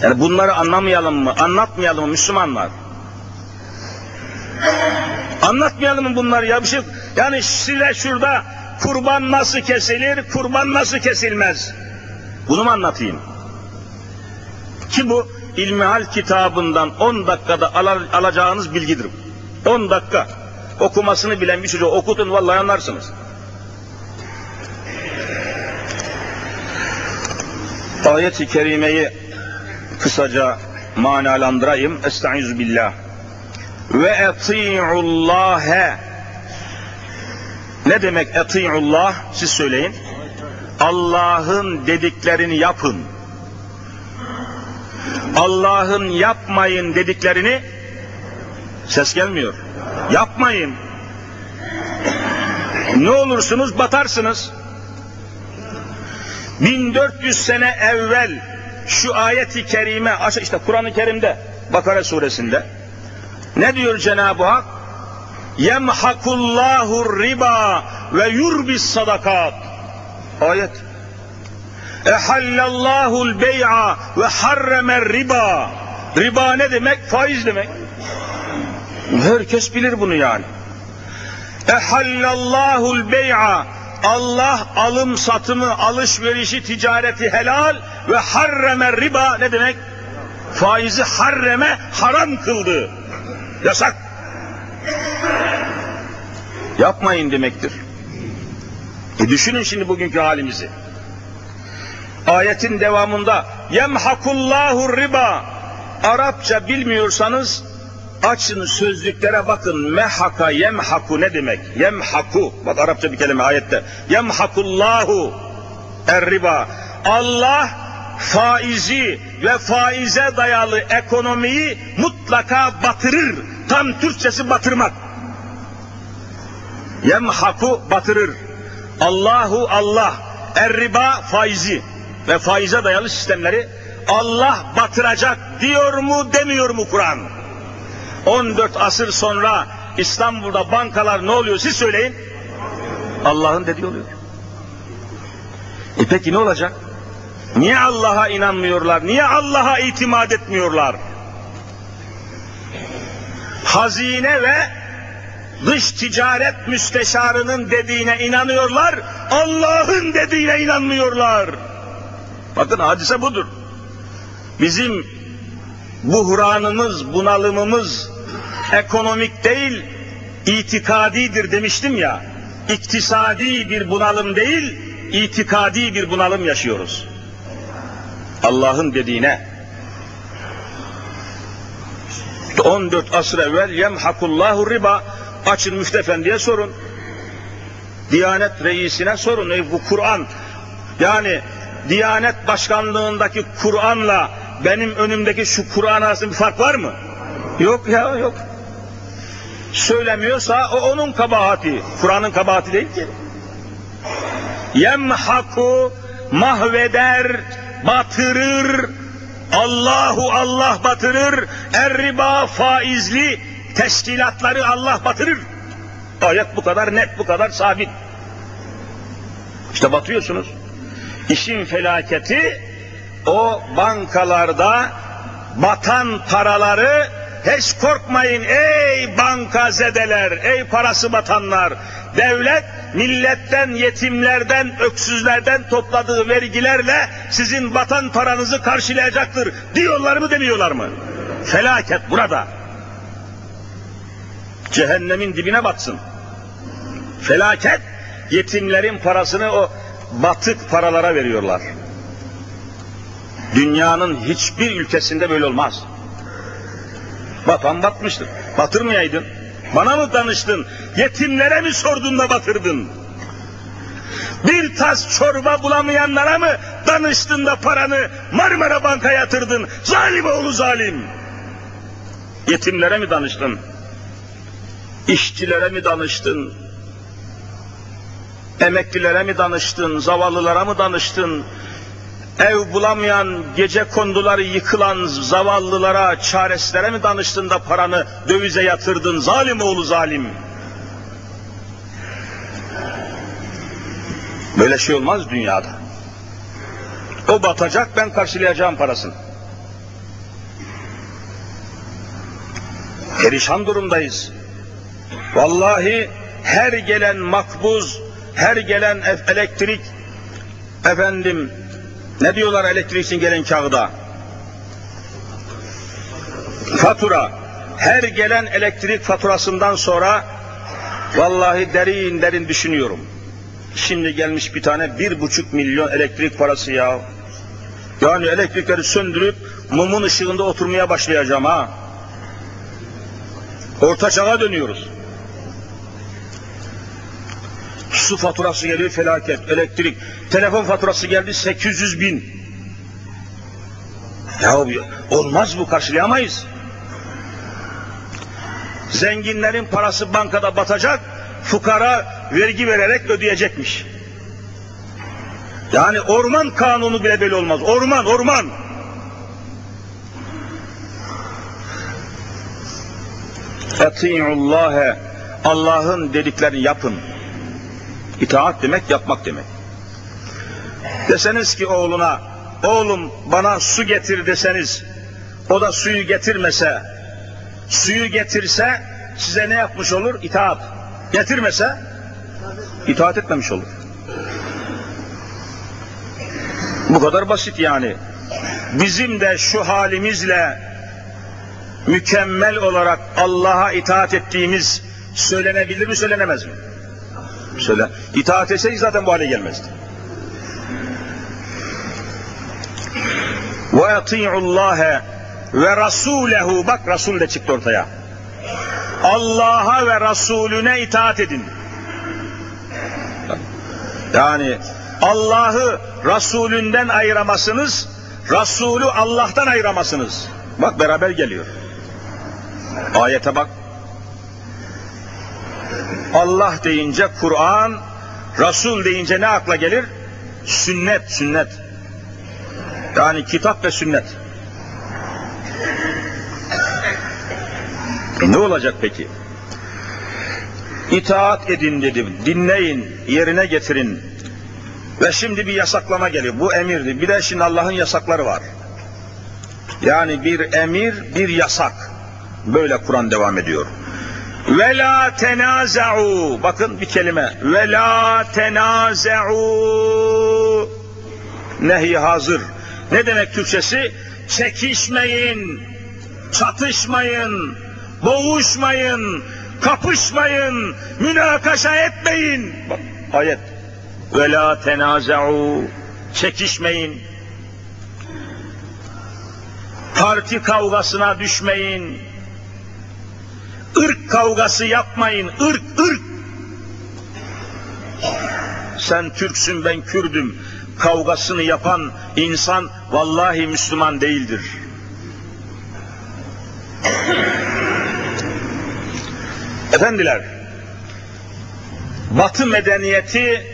[SPEAKER 1] Yani bunları anlamayalım mı, anlatmayalım mı Müslümanlar? Anlatmayalım mı bunları ya bir şey yani size şurada kurban nasıl kesilir, kurban nasıl kesilmez? Bunu mu anlatayım? Ki bu İlmihal kitabından 10 dakikada al alacağınız bilgidir. 10 dakika. Okumasını bilen bir çocuğu okutun vallahi anlarsınız. Ayet-i kerimeyi kısaca manalandırayım. Estaizu billah. Ve eti'ullâhe ne demek eti'ullah? Siz söyleyin. Allah'ın dediklerini yapın. Allah'ın yapmayın dediklerini ses gelmiyor. Yapmayın. Ne olursunuz batarsınız. 1400 sene evvel şu ayeti kerime işte Kur'an-ı Kerim'de Bakara suresinde ne diyor Cenab-ı Hak? Yemhakullahu riba ve yurbis sadakat. Ayet. Ehallallahul bey'a ve harremer riba. Riba ne demek? Faiz demek. Herkes bilir bunu yani. Ehallallahul bey'a Allah alım satımı, alışverişi, ticareti helal ve harremer riba ne demek? Faizi harreme haram kıldı. Yasak. Yapmayın demektir. E düşünün şimdi bugünkü halimizi. Ayetin devamında yemhakullahu riba Arapça bilmiyorsanız açın sözlüklere bakın mehaka yemhaku ne demek? Yemhaku bak Arapça bir kelime ayette. Yemhakullahu er riba. Allah faizi ve faize dayalı ekonomiyi mutlaka batırır. Tam Türkçesi batırmak. Yemhaku batırır. Allahu Allah. Er riba faizi ve faize dayalı sistemleri Allah batıracak diyor mu demiyor mu Kur'an? 14 asır sonra İstanbul'da bankalar ne oluyor siz söyleyin. Allah'ın dediği oluyor. E peki ne olacak? Niye Allah'a inanmıyorlar? Niye Allah'a itimat etmiyorlar? Hazine ve dış ticaret müsteşarının dediğine inanıyorlar, Allah'ın dediğine inanmıyorlar. Bakın hadise budur. Bizim buhranımız, bunalımımız ekonomik değil, itikadidir demiştim ya. İktisadi bir bunalım değil, itikadi bir bunalım yaşıyoruz. Allah'ın dediğine 14 asır evvel yemhakullahu riba açın Müftü Efendi'ye sorun. Diyanet reisine sorun. E, bu Kur'an yani Diyanet Başkanlığındaki Kur'an'la benim önümdeki şu Kur'an arasında bir fark var mı? Yok ya yok. Söylemiyorsa o onun kabahati. Kur'an'ın kabahati değil ki. Yemhaku mahveder, batırır Allahu Allah batırır, er faizli teşkilatları Allah batırır. Ayet bu kadar net, bu kadar sabit. İşte batıyorsunuz. İşin felaketi o bankalarda batan paraları hiç korkmayın ey banka zedeler, ey parası batanlar. Devlet milletten, yetimlerden, öksüzlerden topladığı vergilerle sizin batan paranızı karşılayacaktır. Diyorlar mı demiyorlar mı? Felaket burada. Cehennemin dibine batsın. Felaket yetimlerin parasını o batık paralara veriyorlar. Dünyanın hiçbir ülkesinde böyle olmaz. Batan batmıştır. Batırmayaydın. Bana mı danıştın? Yetimlere mi sordun da batırdın? Bir tas çorba bulamayanlara mı danıştın da paranı Marmara Bank'a yatırdın? Zalim oğlu zalim. Yetimlere mi danıştın? İşçilere mi danıştın? Emeklilere mi danıştın? Zavallılara mı danıştın? Ev bulamayan, gece konduları yıkılan zavallılara, çareslere mi danıştın da paranı dövize yatırdın? Zalim oğlu zalim. Böyle şey olmaz dünyada. O batacak, ben karşılayacağım parasını. Perişan durumdayız. Vallahi her gelen makbuz, her gelen elektrik, efendim ne diyorlar elektrik için gelen kağıda? Fatura. Her gelen elektrik faturasından sonra vallahi derin derin düşünüyorum. Şimdi gelmiş bir tane bir buçuk milyon elektrik parası ya. Yani elektrikleri söndürüp mumun ışığında oturmaya başlayacağım ha. Orta çağa dönüyoruz. Su faturası geliyor felaket, elektrik. Telefon faturası geldi 800 bin. Ya olmaz bu karşılayamayız. Zenginlerin parası bankada batacak, fukara vergi vererek ödeyecekmiş. Yani orman kanunu bile böyle olmaz. Orman, orman. Eti'ullâhe Allah'ın dediklerini yapın. İtaat demek yapmak demek. Deseniz ki oğluna, oğlum bana su getir deseniz, o da suyu getirmese, suyu getirse size ne yapmış olur? İtaat. Getirmese, itaat etmemiş olur. Bu kadar basit yani. Bizim de şu halimizle mükemmel olarak Allah'a itaat ettiğimiz söylenebilir mi söylenemez mi? Söyle. İtaat etseydik zaten bu hale gelmezdi. Ve ati'ullâhe ve rasûlehu bak Resul de çıktı ortaya. Allah'a ve Resulüne itaat edin. Yani Allah'ı Resulünden ayıramasınız, Resulü Allah'tan ayıramasınız. Bak beraber geliyor. Ayete bak. Allah deyince Kur'an, Resul deyince ne akla gelir? Sünnet, sünnet. Yani kitap ve sünnet. Ne olacak peki? İtaat edin dedim, dinleyin, yerine getirin. Ve şimdi bir yasaklama geliyor. Bu emirdi. Bir de şimdi Allah'ın yasakları var. Yani bir emir, bir yasak. Böyle Kur'an devam ediyor. Ve la tenaza'u. Bakın bir kelime. Ve la tenaza'u. Nehi hazır. Ne demek Türkçesi? Çekişmeyin, çatışmayın, boğuşmayın, kapışmayın, münakaşa etmeyin. Bak ayet. Ve la tenaza'u. Çekişmeyin. Parti kavgasına düşmeyin ırk kavgası yapmayın, ırk, ırk. Sen Türksün, ben Kürdüm. Kavgasını yapan insan vallahi Müslüman değildir. Efendiler, Batı medeniyeti,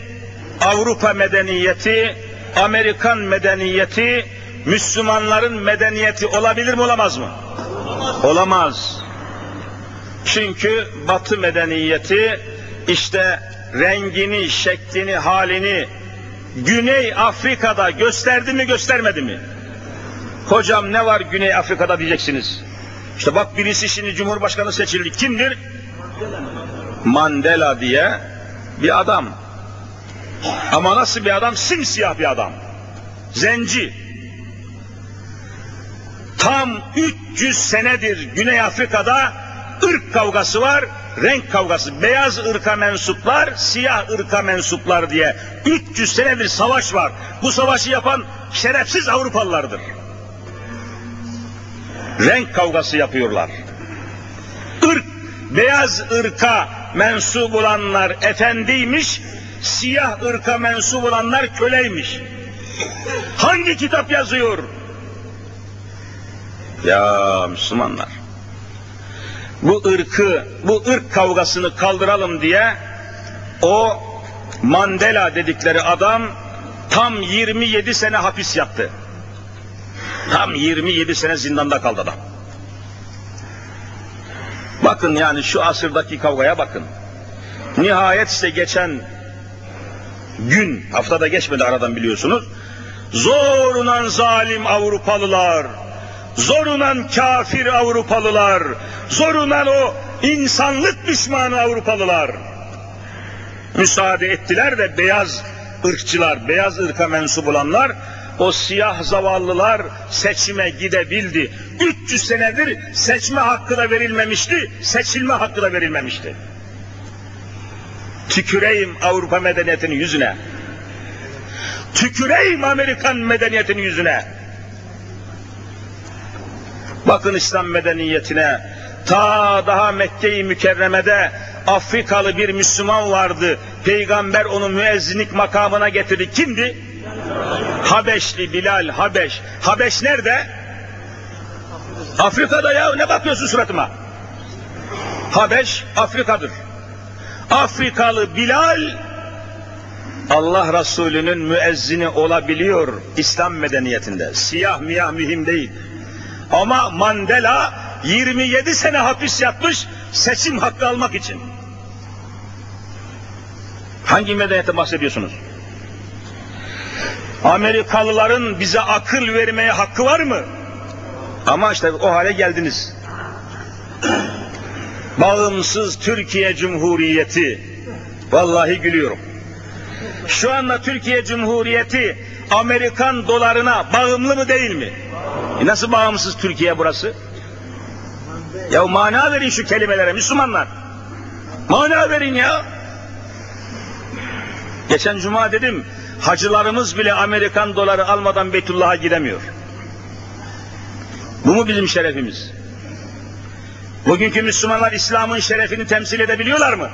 [SPEAKER 1] Avrupa medeniyeti, Amerikan medeniyeti Müslümanların medeniyeti olabilir mi olamaz mı? Olamaz. Çünkü Batı medeniyeti işte rengini, şeklini, halini Güney Afrika'da gösterdi mi göstermedi mi? Hocam ne var Güney Afrika'da diyeceksiniz. İşte bak birisi şimdi Cumhurbaşkanı seçildi. Kimdir? Mandela diye bir adam. Ama nasıl bir adam? Simsiyah bir adam. Zenci. Tam 300 senedir Güney Afrika'da ırk kavgası var, renk kavgası. Beyaz ırka mensuplar, siyah ırka mensuplar diye 300 senedir savaş var. Bu savaşı yapan şerefsiz Avrupalılardır. Renk kavgası yapıyorlar. Irk, beyaz ırka mensup olanlar efendiymiş, siyah ırka mensup olanlar köleymiş. Hangi kitap yazıyor? Ya Müslümanlar. Bu ırkı, bu ırk kavgasını kaldıralım diye o Mandela dedikleri adam tam 27 sene hapis yattı. Tam 27 sene zindanda kaldı adam. Bakın yani şu asırdaki kavgaya bakın. Nihayet işte geçen gün, haftada geçmedi aradan biliyorsunuz. Zorunan zalim Avrupalılar, zorunan kafir Avrupalılar, zorunan o insanlık düşmanı Avrupalılar müsaade ettiler de beyaz ırkçılar, beyaz ırka mensup olanlar o siyah zavallılar seçime gidebildi. 300 senedir seçme hakkı da verilmemişti, seçilme hakkı da verilmemişti. Tüküreyim Avrupa medeniyetinin yüzüne. Tüküreyim Amerikan medeniyetinin yüzüne. Bakın İslam medeniyetine ta daha Mekke-i Mükerreme'de Afrikalı bir Müslüman vardı. Peygamber onu müezzinlik makamına getirdi. Kimdi? Habeşli Bilal Habeş. Habeş nerede? Afrika'da ya ne bakıyorsun suratıma? Habeş Afrika'dır. Afrikalı Bilal Allah Resulü'nün müezzini olabiliyor İslam medeniyetinde. Siyah miyah mühim değil. Ama Mandela 27 sene hapis yatmış seçim hakkı almak için. Hangi medeniyete bahsediyorsunuz? Amerikalıların bize akıl vermeye hakkı var mı? Ama işte o hale geldiniz. Bağımsız Türkiye Cumhuriyeti. Vallahi gülüyorum. Şu anda Türkiye Cumhuriyeti Amerikan dolarına bağımlı mı değil mi? E nasıl bağımsız Türkiye burası? Ya mana verin şu kelimelere Müslümanlar. Mana verin ya. Geçen cuma dedim, hacılarımız bile Amerikan doları almadan Beytullah'a gidemiyor. Bu mu bizim şerefimiz? Bugünkü Müslümanlar İslam'ın şerefini temsil edebiliyorlar mı?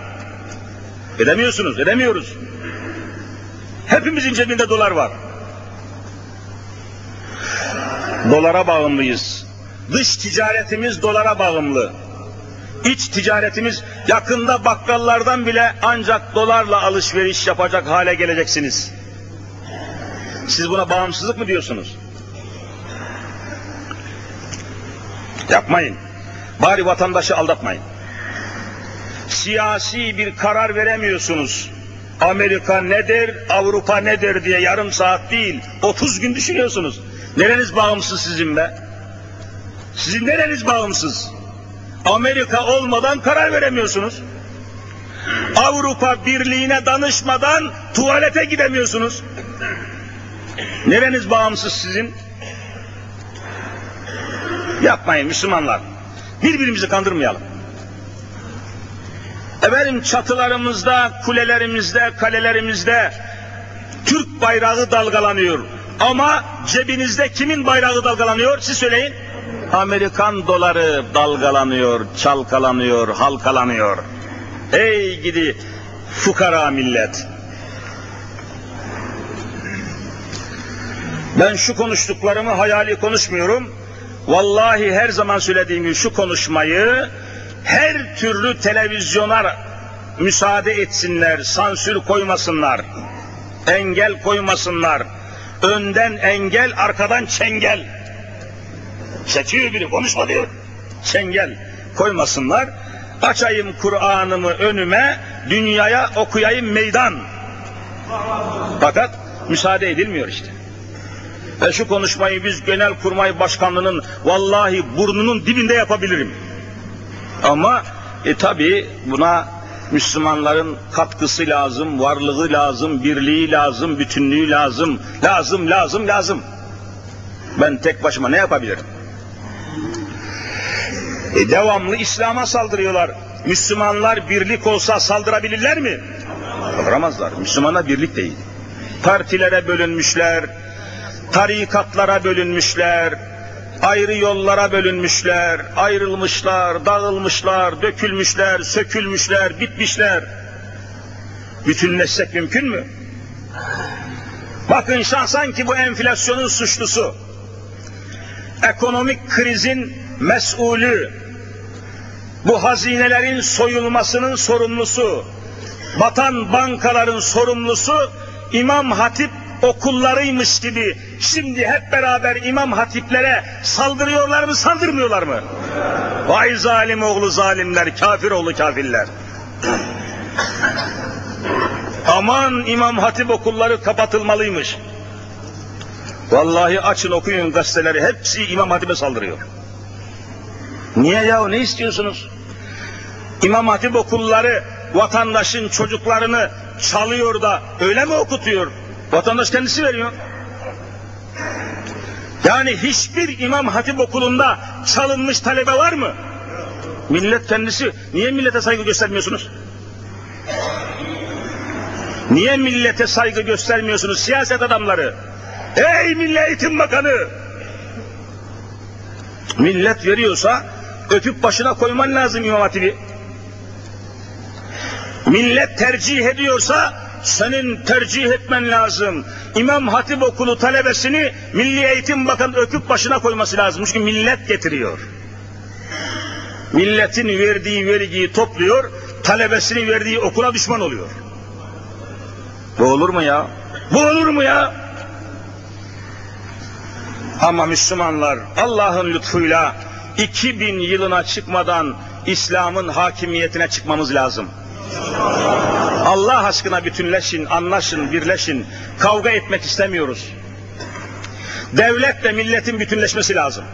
[SPEAKER 1] Edemiyorsunuz, edemiyoruz. Hepimizin cebinde dolar var. Dolara bağımlıyız. Dış ticaretimiz dolara bağımlı. İç ticaretimiz yakında bakkallardan bile ancak dolarla alışveriş yapacak hale geleceksiniz. Siz buna bağımsızlık mı diyorsunuz? Yapmayın. Bari vatandaşı aldatmayın. Siyasi bir karar veremiyorsunuz. Amerika nedir, Avrupa nedir diye yarım saat değil, 30 gün düşünüyorsunuz. Nereniz bağımsız sizin be? Sizin nereniz bağımsız? Amerika olmadan karar veremiyorsunuz. Avrupa Birliği'ne danışmadan tuvalete gidemiyorsunuz. Nereniz bağımsız sizin? Yapmayın Müslümanlar. Birbirimizi kandırmayalım. Efendim çatılarımızda, kulelerimizde, kalelerimizde Türk bayrağı dalgalanıyor. Ama cebinizde kimin bayrağı dalgalanıyor? Siz söyleyin. Amerikan doları dalgalanıyor, çalkalanıyor, halkalanıyor. Ey gidi fukara millet. Ben şu konuştuklarımı hayali konuşmuyorum. Vallahi her zaman söylediğim gibi şu konuşmayı her türlü televizyona müsaade etsinler, sansür koymasınlar, engel koymasınlar. Önden engel, arkadan çengel. Seçiyor biri, konuşma diyor. Çengel koymasınlar. Açayım Kur'an'ımı önüme, dünyaya okuyayım meydan. Fakat müsaade edilmiyor işte. Ve şu konuşmayı biz Genel Kurmay Başkanlığı'nın vallahi burnunun dibinde yapabilirim. Ama e, tabi buna Müslümanların katkısı lazım, varlığı lazım, birliği lazım, bütünlüğü lazım, lazım, lazım, lazım. Ben tek başıma ne yapabilirim? E, devamlı İslam'a saldırıyorlar. Müslümanlar birlik olsa saldırabilirler mi? Saldıramazlar. Müslümanlar birlik değil. Partilere bölünmüşler, tarikatlara bölünmüşler, ayrı yollara bölünmüşler, ayrılmışlar, dağılmışlar, dökülmüşler, sökülmüşler, bitmişler. Bütünleşsek mümkün mü? Bakın şan sanki bu enflasyonun suçlusu, ekonomik krizin mesulü, bu hazinelerin soyulmasının sorumlusu, batan bankaların sorumlusu İmam Hatip okullarıymış gibi şimdi hep beraber imam hatiplere saldırıyorlar mı saldırmıyorlar mı? Vay zalim oğlu zalimler, kafir oğlu kafirler. Aman imam hatip okulları kapatılmalıymış. Vallahi açın okuyun gazeteleri hepsi imam hatibe saldırıyor. Niye ya ne istiyorsunuz? İmam hatip okulları vatandaşın çocuklarını çalıyor da öyle mi okutuyor? Vatandaş kendisi veriyor. Yani hiçbir imam hatip okulunda çalınmış talebe var mı? Millet kendisi. Niye millete saygı göstermiyorsunuz? Niye millete saygı göstermiyorsunuz siyaset adamları? Ey Milli Eğitim Bakanı! Millet veriyorsa öpüp başına koyman lazım imam hatibi. Millet tercih ediyorsa senin tercih etmen lazım. İmam Hatip Okulu talebesini Milli Eğitim Bakanı öpüp başına koyması lazım. Çünkü millet getiriyor. Milletin verdiği vergiyi topluyor, talebesini verdiği okula düşman oluyor. Bu olur mu ya? Bu olur mu ya? Ama Müslümanlar Allah'ın lütfuyla 2000 yılına çıkmadan İslam'ın hakimiyetine çıkmamız lazım. Allah aşkına bütünleşin, anlaşın, birleşin. Kavga etmek istemiyoruz. Devletle milletin bütünleşmesi lazım.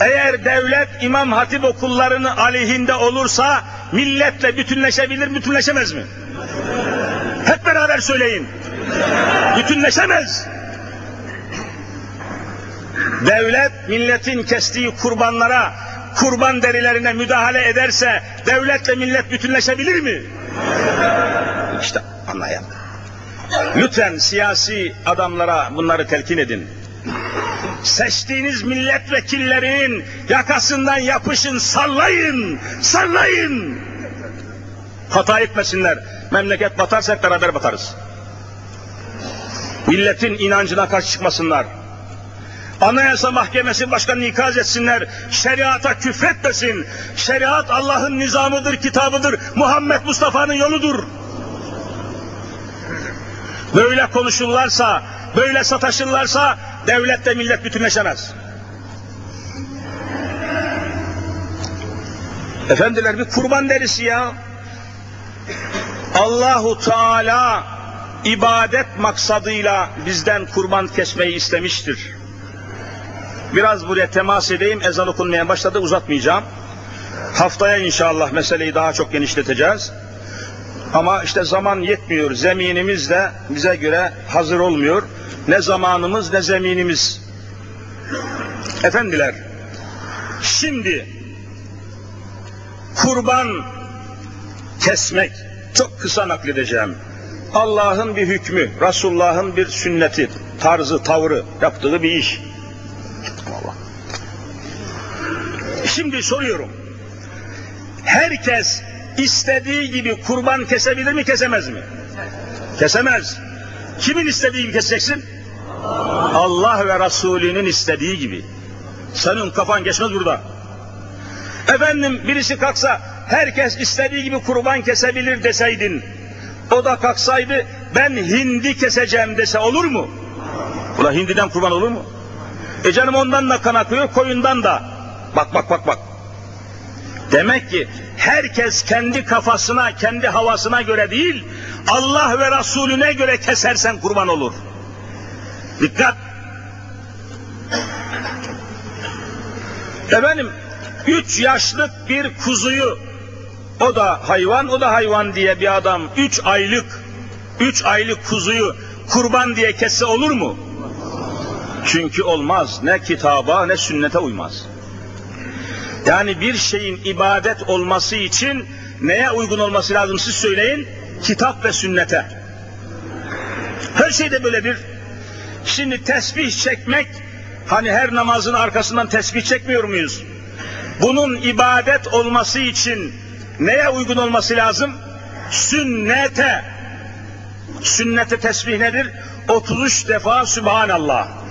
[SPEAKER 1] Eğer devlet imam hatip okullarını aleyhinde olursa milletle bütünleşebilir, bütünleşemez mi? Hep beraber söyleyin. Bütünleşemez. Devlet milletin kestiği kurbanlara, kurban derilerine müdahale ederse devletle millet bütünleşebilir mi? İşte anlayalım. Lütfen siyasi adamlara bunları telkin edin. Seçtiğiniz milletvekillerinin yakasından yapışın, sallayın, sallayın. Hata etmesinler. Memleket batarsa beraber batarız. Milletin inancına karşı çıkmasınlar. Anayasa Mahkemesi başkanını ikaz etsinler. Şeriata küfretmesin. Şeriat Allah'ın nizamıdır, kitabıdır. Muhammed Mustafa'nın yoludur. Böyle konuşurlarsa, böyle sataşırlarsa devlette millet bütünleşemez. Efendiler bir kurban derisi ya. Allahu Teala ibadet maksadıyla bizden kurban kesmeyi istemiştir. Biraz buraya temas edeyim. Ezan okunmaya başladı. Uzatmayacağım. Haftaya inşallah meseleyi daha çok genişleteceğiz. Ama işte zaman yetmiyor. Zeminimiz de bize göre hazır olmuyor. Ne zamanımız ne zeminimiz. Efendiler, şimdi kurban kesmek çok kısa nakledeceğim. Allah'ın bir hükmü, Resulullah'ın bir sünneti, tarzı, tavrı, yaptığı bir iş. Şimdi soruyorum. Herkes istediği gibi kurban kesebilir mi kesemez mi? Kesemez. Kimin istediği gibi keseceksin? Allah ve Resulünün istediği gibi. Senin kafan geçmez burada. Efendim birisi kalksa herkes istediği gibi kurban kesebilir deseydin. O da kalksaydı ben hindi keseceğim dese olur mu? Ula hindiden kurban olur mu? E canım ondan da kan akıyor, koyundan da. Bak bak bak bak. Demek ki herkes kendi kafasına, kendi havasına göre değil, Allah ve Resulüne göre kesersen kurban olur. Dikkat! Efendim, üç yaşlık bir kuzuyu, o da hayvan, o da hayvan diye bir adam, üç aylık, üç aylık kuzuyu kurban diye kesse olur mu? Çünkü olmaz. Ne kitaba ne sünnete uymaz. Yani bir şeyin ibadet olması için neye uygun olması lazım siz söyleyin? Kitap ve sünnete. Her şeyde böyledir. Şimdi tesbih çekmek, hani her namazın arkasından tesbih çekmiyor muyuz? Bunun ibadet olması için neye uygun olması lazım? Sünnete. Sünnete tesbih nedir? 33 defa Sübhanallah.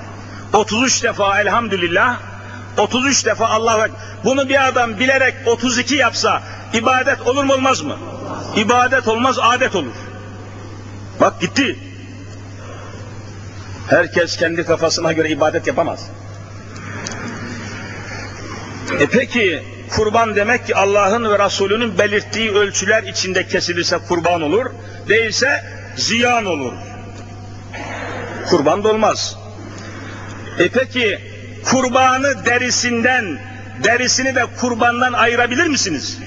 [SPEAKER 1] 33 defa Elhamdülillah. 33 defa Allah'a bunu bir adam bilerek 32 yapsa ibadet olur mu olmaz mı? İbadet olmaz adet olur. Bak gitti. Herkes kendi kafasına göre ibadet yapamaz. E peki kurban demek ki Allah'ın ve Resulünün belirttiği ölçüler içinde kesilirse kurban olur. Değilse ziyan olur. Kurban da olmaz. E peki kurbanı derisinden, derisini de kurbandan ayırabilir misiniz?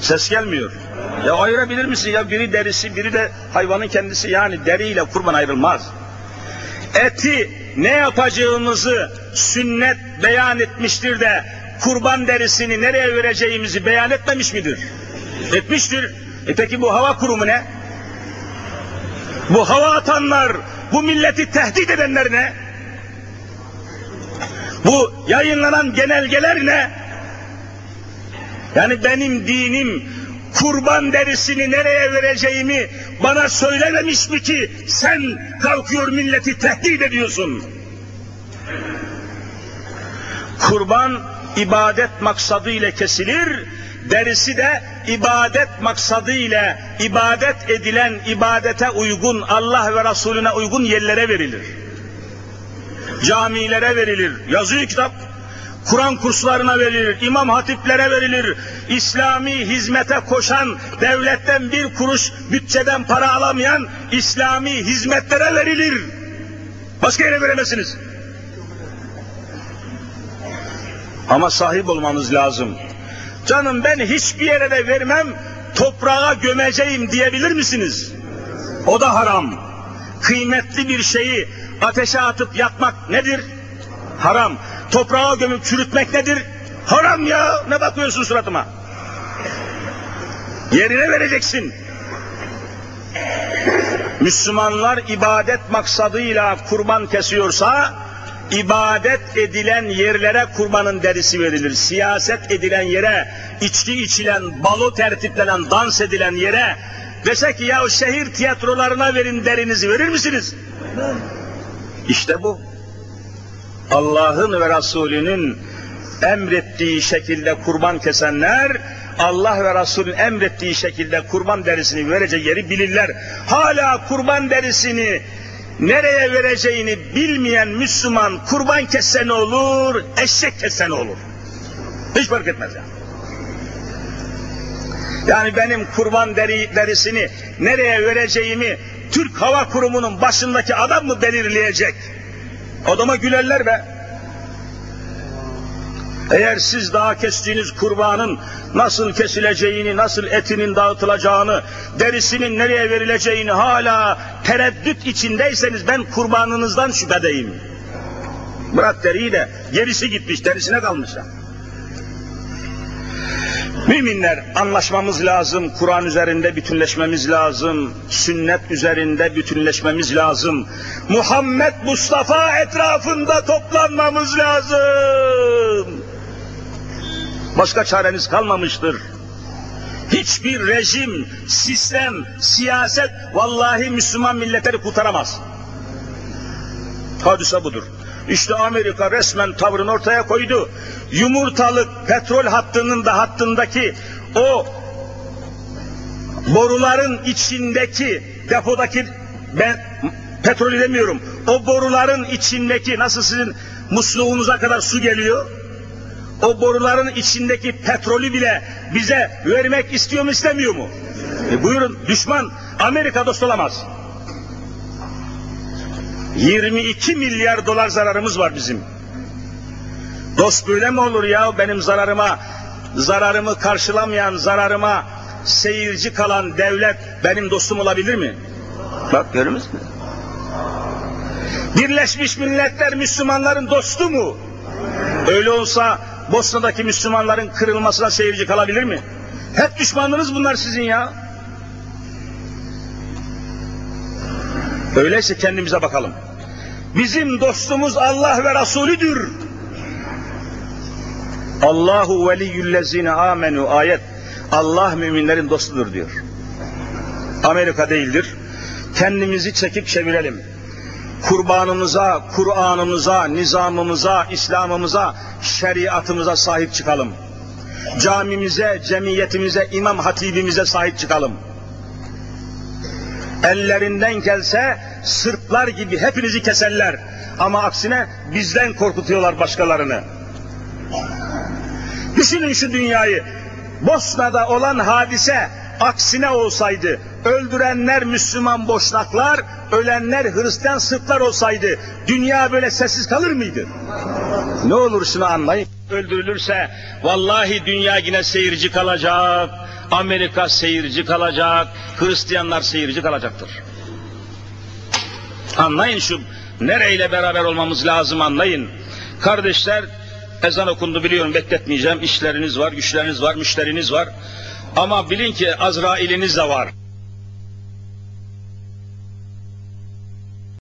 [SPEAKER 1] Ses gelmiyor. Ya ayırabilir misin? Ya biri derisi, biri de hayvanın kendisi. Yani deriyle kurban ayrılmaz. Eti ne yapacağımızı sünnet beyan etmiştir de kurban derisini nereye vereceğimizi beyan etmemiş midir? Etmiştir. E peki bu hava kurumu ne? Bu hava atanlar, bu milleti tehdit edenler ne? Bu yayınlanan genelgeler ne? Yani benim dinim kurban derisini nereye vereceğimi bana söylememiş mi ki sen kalkıyor milleti tehdit ediyorsun? Kurban ibadet maksadı ile kesilir, derisi de ibadet maksadı ile ibadet edilen ibadete uygun Allah ve Resulüne uygun yerlere verilir camilere verilir. Yazıyor kitap. Kur'an kurslarına verilir, imam hatiplere verilir, İslami hizmete koşan, devletten bir kuruş bütçeden para alamayan İslami hizmetlere verilir. Başka yere veremezsiniz. Ama sahip olmanız lazım. Canım ben hiçbir yere de vermem, toprağa gömeceğim diyebilir misiniz? O da haram. Kıymetli bir şeyi ateşe atıp yakmak nedir? Haram. Toprağa gömüp çürütmek nedir? Haram ya. Ne bakıyorsun suratıma? Yerine vereceksin. Müslümanlar ibadet maksadıyla kurban kesiyorsa, ibadet edilen yerlere kurbanın derisi verilir. Siyaset edilen yere, içki içilen, balo tertiplenen, dans edilen yere, dese ki ya şehir tiyatrolarına verin derinizi verir misiniz? İşte bu. Allah'ın ve Resulünün emrettiği şekilde kurban kesenler, Allah ve Resulün emrettiği şekilde kurban derisini verecek yeri bilirler. Hala kurban derisini nereye vereceğini bilmeyen Müslüman kurban kesse olur, eşek kesse olur? Hiç fark etmez yani. Yani benim kurban deri, derisini nereye vereceğimi Türk Hava Kurumu'nun başındaki adam mı belirleyecek? Adama gülerler be. Eğer siz daha kestiğiniz kurbanın nasıl kesileceğini, nasıl etinin dağıtılacağını, derisinin nereye verileceğini hala tereddüt içindeyseniz ben kurbanınızdan şüphedeyim. Bırak deriyi de gerisi gitmiş, derisine kalmış. Ya. Müminler anlaşmamız lazım, Kur'an üzerinde bütünleşmemiz lazım, sünnet üzerinde bütünleşmemiz lazım. Muhammed Mustafa etrafında toplanmamız lazım. Başka çareniz kalmamıştır. Hiçbir rejim, sistem, siyaset vallahi Müslüman milletleri kurtaramaz. Hadise budur. İşte Amerika resmen tavrını ortaya koydu. Yumurtalık petrol hattının da hattındaki o boruların içindeki depodaki ben petrolü demiyorum.
[SPEAKER 2] o boruların içindeki nasıl sizin musluğunuza kadar su geliyor? O boruların içindeki petrolü bile bize vermek istiyor mu istemiyor mu? E buyurun düşman Amerika dost olamaz. 22 milyar dolar zararımız var bizim. Dost böyle mi olur ya benim zararıma, zararımı karşılamayan zararıma seyirci kalan devlet benim dostum olabilir mi? Bak görürüz mü? Birleşmiş Milletler Müslümanların dostu mu? Öyle olsa Bosna'daki Müslümanların kırılmasına seyirci kalabilir mi? Hep düşmanınız bunlar sizin ya. Öyleyse kendimize bakalım. Bizim dostumuz Allah ve Resulüdür. Allahu veliyyüllezine amenu ayet. Allah müminlerin dostudur diyor. Amerika değildir. Kendimizi çekip çevirelim. Kurbanımıza, Kur'an'ımıza, nizamımıza, İslam'ımıza, şeriatımıza sahip çıkalım. Camimize, cemiyetimize, imam hatibimize sahip çıkalım. Ellerinden gelse Sırplar gibi hepinizi keserler. Ama aksine bizden korkutuyorlar başkalarını. Düşünün şu dünyayı. Bosna'da olan hadise aksine olsaydı, öldürenler Müslüman boşnaklar, ölenler Hristiyan Sırplar olsaydı, dünya böyle sessiz kalır mıydı? Ne olur şunu anlayın. Öldürülürse, vallahi dünya yine seyirci kalacak, Amerika seyirci kalacak, Hristiyanlar seyirci kalacaktır. Anlayın şu, nereyle beraber olmamız lazım anlayın. Kardeşler, ezan okundu biliyorum bekletmeyeceğim, işleriniz var, güçleriniz var, müşteriniz var. Ama bilin ki Azrail'iniz de var.